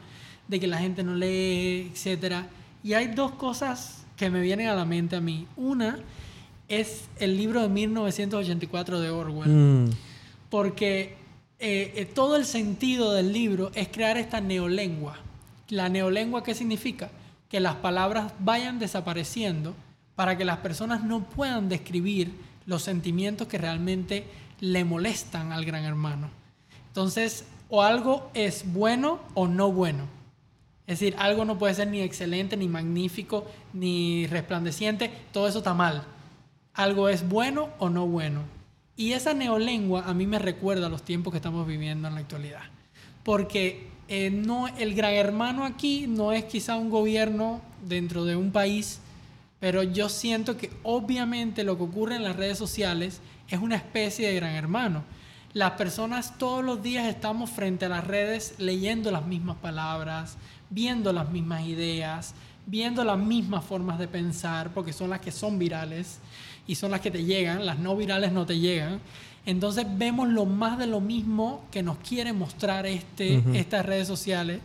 de que la gente no lee, etcétera. Y hay dos cosas que me vienen a la mente a mí. Una es el libro de 1984 de Orwell Mm, porque eh, eh, todo el sentido del libro es crear esta neolengua. ¿La neolengua qué significa? Que las palabras vayan desapareciendo para que las personas no puedan describir los sentimientos que realmente le molestan al gran hermano. Entonces, o algo es bueno o no bueno. Es decir, algo no puede ser ni excelente, ni magnífico, ni resplandeciente. Todo eso está mal. Algo es bueno o no bueno. Y esa neolengua a mí me recuerda los tiempos que estamos viviendo en la actualidad. Porque eh, no, el gran hermano aquí no es quizá un gobierno dentro de un país Pero yo siento que obviamente lo que ocurre en las redes sociales es una especie de gran hermano. Las personas todos los días estamos frente a las redes leyendo las mismas palabras, viendo las mismas ideas, viendo las mismas formas de pensar, porque son las que son virales y son las que te llegan, las no virales no te llegan. Entonces vemos lo más de lo mismo que nos quieren mostrar este, estas redes sociales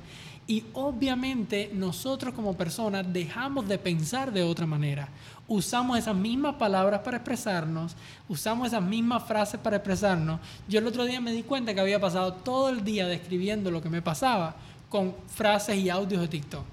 y obviamente nosotros como personas dejamos de pensar de otra manera. Usamos esas mismas palabras para expresarnos, usamos esas mismas frases para expresarnos. Yo el otro día me di cuenta que había pasado todo el día describiendo lo que me pasaba con frases y audios de TikTok.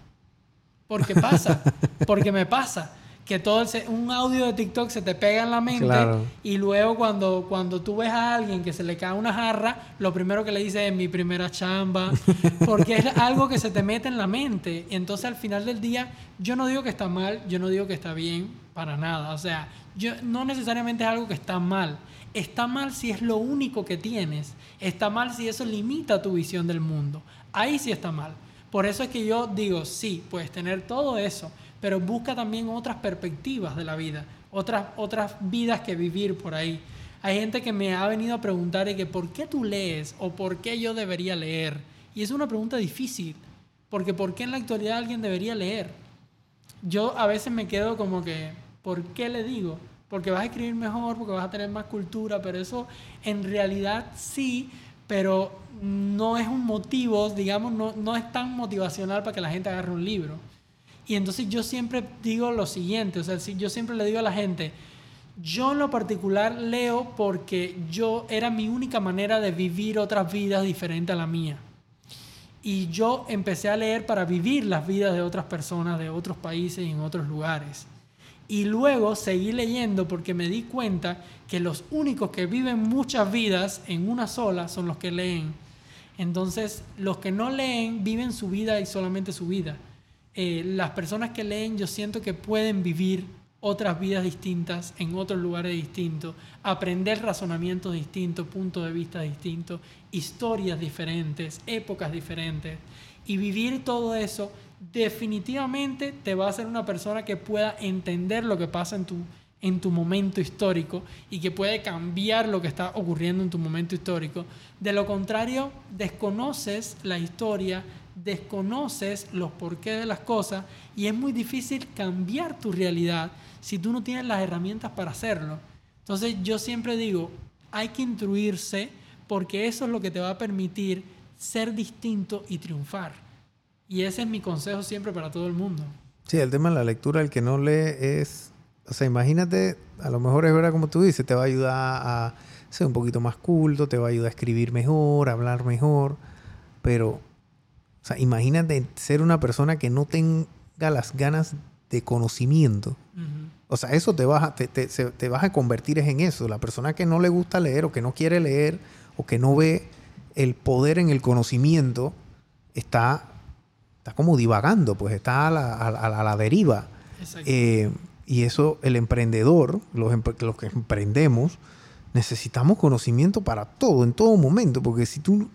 Porque pasa, porque me pasa que todo un audio de TikTok se te pega en la mente y luego cuando, cuando tú ves a alguien que se le cae una jarra, lo primero que le dice es mi primera chamba, porque es algo que se te mete en la mente. Y entonces al final del día, yo no digo que está mal, yo no digo que está bien, para nada. O sea, yo, no necesariamente es algo que está mal. Está mal si es lo único que tienes. Está mal si eso limita tu visión del mundo. Ahí sí está mal. Por eso es que yo digo, sí, puedes tener todo eso, pero busca también otras perspectivas de la vida, otras, otras vidas que vivir por ahí. Hay gente que me ha venido a preguntar y que por qué tú lees o por qué yo debería leer. Y es una pregunta difícil, porque ¿por qué en la actualidad alguien debería leer? Yo a veces me quedo como que, ¿por qué le digo? Porque vas a escribir mejor, porque vas a tener más cultura, pero eso en realidad sí, pero no es un motivo, digamos, no, no es tan motivacional para que la gente agarre un libro. Y entonces yo siempre digo lo siguiente, o sea, yo siempre le digo a la gente, yo en lo particular leo porque yo era mi única manera de vivir otras vidas diferentes a la mía. Y yo empecé a leer para vivir las vidas de otras personas, de otros países y en otros lugares. Y luego seguí leyendo porque me di cuenta que los únicos que viven muchas vidas en una sola son los que leen. Entonces, los que no leen viven su vida y solamente su vida. Eh, las personas que leen yo siento que pueden vivir otras vidas distintas en otros lugares distintos, aprender razonamientos distintos, puntos de vista distintos, historias diferentes, épocas diferentes. Y vivir todo eso definitivamente te va a hacer una persona que pueda entender lo que pasa en tu, en tu momento histórico y que puede cambiar lo que está ocurriendo en tu momento histórico. De lo contrario, desconoces la historia, desconoces los porqués de las cosas y es muy difícil cambiar tu realidad si tú no tienes las herramientas para hacerlo. Entonces yo siempre digo, hay que instruirse porque eso es lo que te va a permitir ser distinto y triunfar. Y ese es mi consejo siempre para todo el mundo. Sí, el tema de la lectura, el que no lee es, o sea, imagínate, a lo mejor es verdad como tú dices, te va a ayudar a ser un poquito más culto, te va a ayudar a escribir mejor, hablar mejor, pero o sea, imagínate ser una persona que no tenga las ganas de conocimiento. O sea, eso te vas, a, te, te, vas a convertir en eso. La persona que no le gusta leer o que no quiere leer o que no ve el poder en el conocimiento está, está como divagando, pues está a la, a, la deriva. Eh, y eso, el emprendedor, los, los que emprendemos, necesitamos conocimiento para todo, en todo momento, porque si tú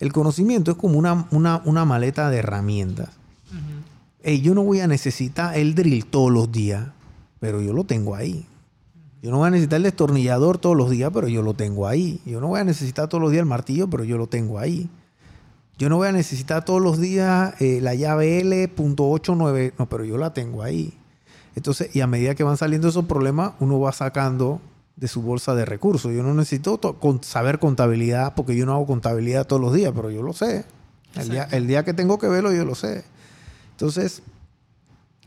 el conocimiento es como una, una, maleta de herramientas. yo no voy a necesitar el drill todos los días, pero yo lo tengo ahí. Yo no voy a necesitar el destornillador todos los días, pero yo lo tengo ahí. Yo no voy a necesitar todos los días el martillo, pero yo lo tengo ahí. Yo no voy a necesitar todos los días eh, la llave L.89, no, pero yo la tengo ahí. Entonces, y a medida que van saliendo esos problemas, uno va sacando de su bolsa de recursos. Yo no necesito saber contabilidad porque yo no hago contabilidad todos los días, pero yo lo sé. El día, el día, que tengo que verlo, yo lo sé. Entonces,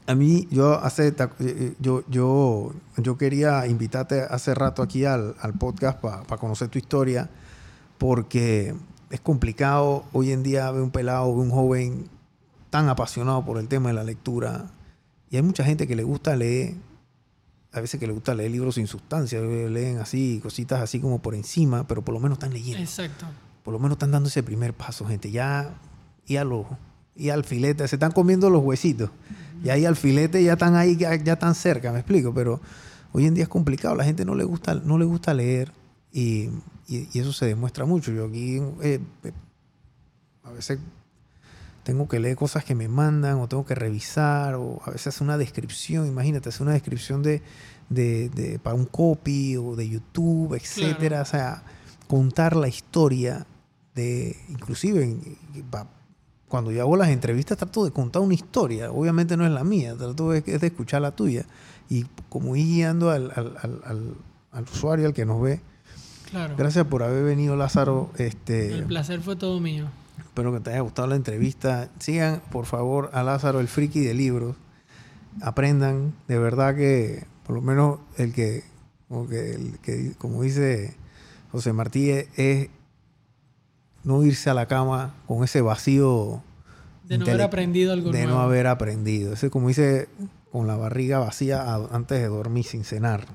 a mí, yo hace, eh, eh, yo, yo, yo quería invitarte hace rato aquí al, podcast para conocer tu historia, porque es complicado hoy en día ver un pelado, un joven tan apasionado por el tema de la lectura. Y hay mucha gente que le gusta leer, a veces que le gusta leer libros sin sustancia, leen así, cositas así como por encima, pero por lo menos están leyendo. Exacto. Por lo menos están dando ese primer paso, gente. Ya, y al ojo, y al filete, se están comiendo los huesitos. Y ahí al filete ya están ahí, ya, están cerca, me explico. Pero hoy en día es complicado, la gente no le gusta, no le gusta leer y, y, eso se demuestra mucho. Yo aquí eh, eh, a veces tengo que leer cosas que me mandan o tengo que revisar o a veces una descripción, imagínate, hacer una descripción de, de, de- para un copy o de YouTube, etcétera, o sea, contar la historia de, inclusive en- cuando yo hago las entrevistas trato de contar una historia, obviamente no es la mía, trato de, es de escuchar la tuya y como ir guiando al, al- al- al- al usuario, al que nos ve. Claro. Gracias por haber venido, Lázaro. Este, El placer fue todo mío. Espero que te haya gustado la entrevista. Sigan, por favor, a Lázaro, el friki de libros. Aprendan. De verdad que, por lo menos, el que, como, que, el que, como dice José Martí, es, es no irse a la cama con ese vacío De no haber aprendido algo de nuevo. no haber aprendido. Ese, como dice, con la barriga vacía antes de dormir sin cenar.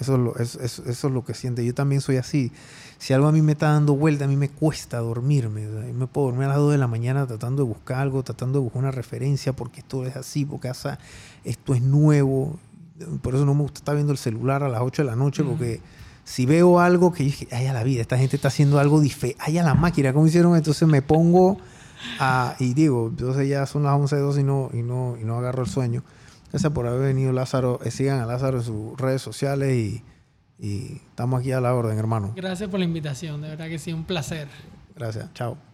Eso es, lo, eso, eso- eso es lo que siente. Yo también soy así. Si algo a mí me está dando vuelta, a mí me cuesta dormirme. yo me puedo dormir a las 2 de la mañana tratando de buscar algo, tratando de buscar una referencia, porque esto es así, porque asa- esto es nuevo. Por eso no me gusta estar viendo el celular a las 8 de la noche, porque si veo algo que yo dije, ay, a la vida, esta gente está haciendo algo diferente, ay, a la máquina, ¿cómo hicieron? Entonces me pongo a, y digo, entonces ya son las 11 de 2 y no, y, no, y no agarro el sueño. Gracias por haber venido, Lázaro. Eh, sigan a Lázaro en sus redes sociales y, y estamos aquí a la orden, hermano. Gracias por la invitación, de verdad que sí, un placer. Gracias. Chao.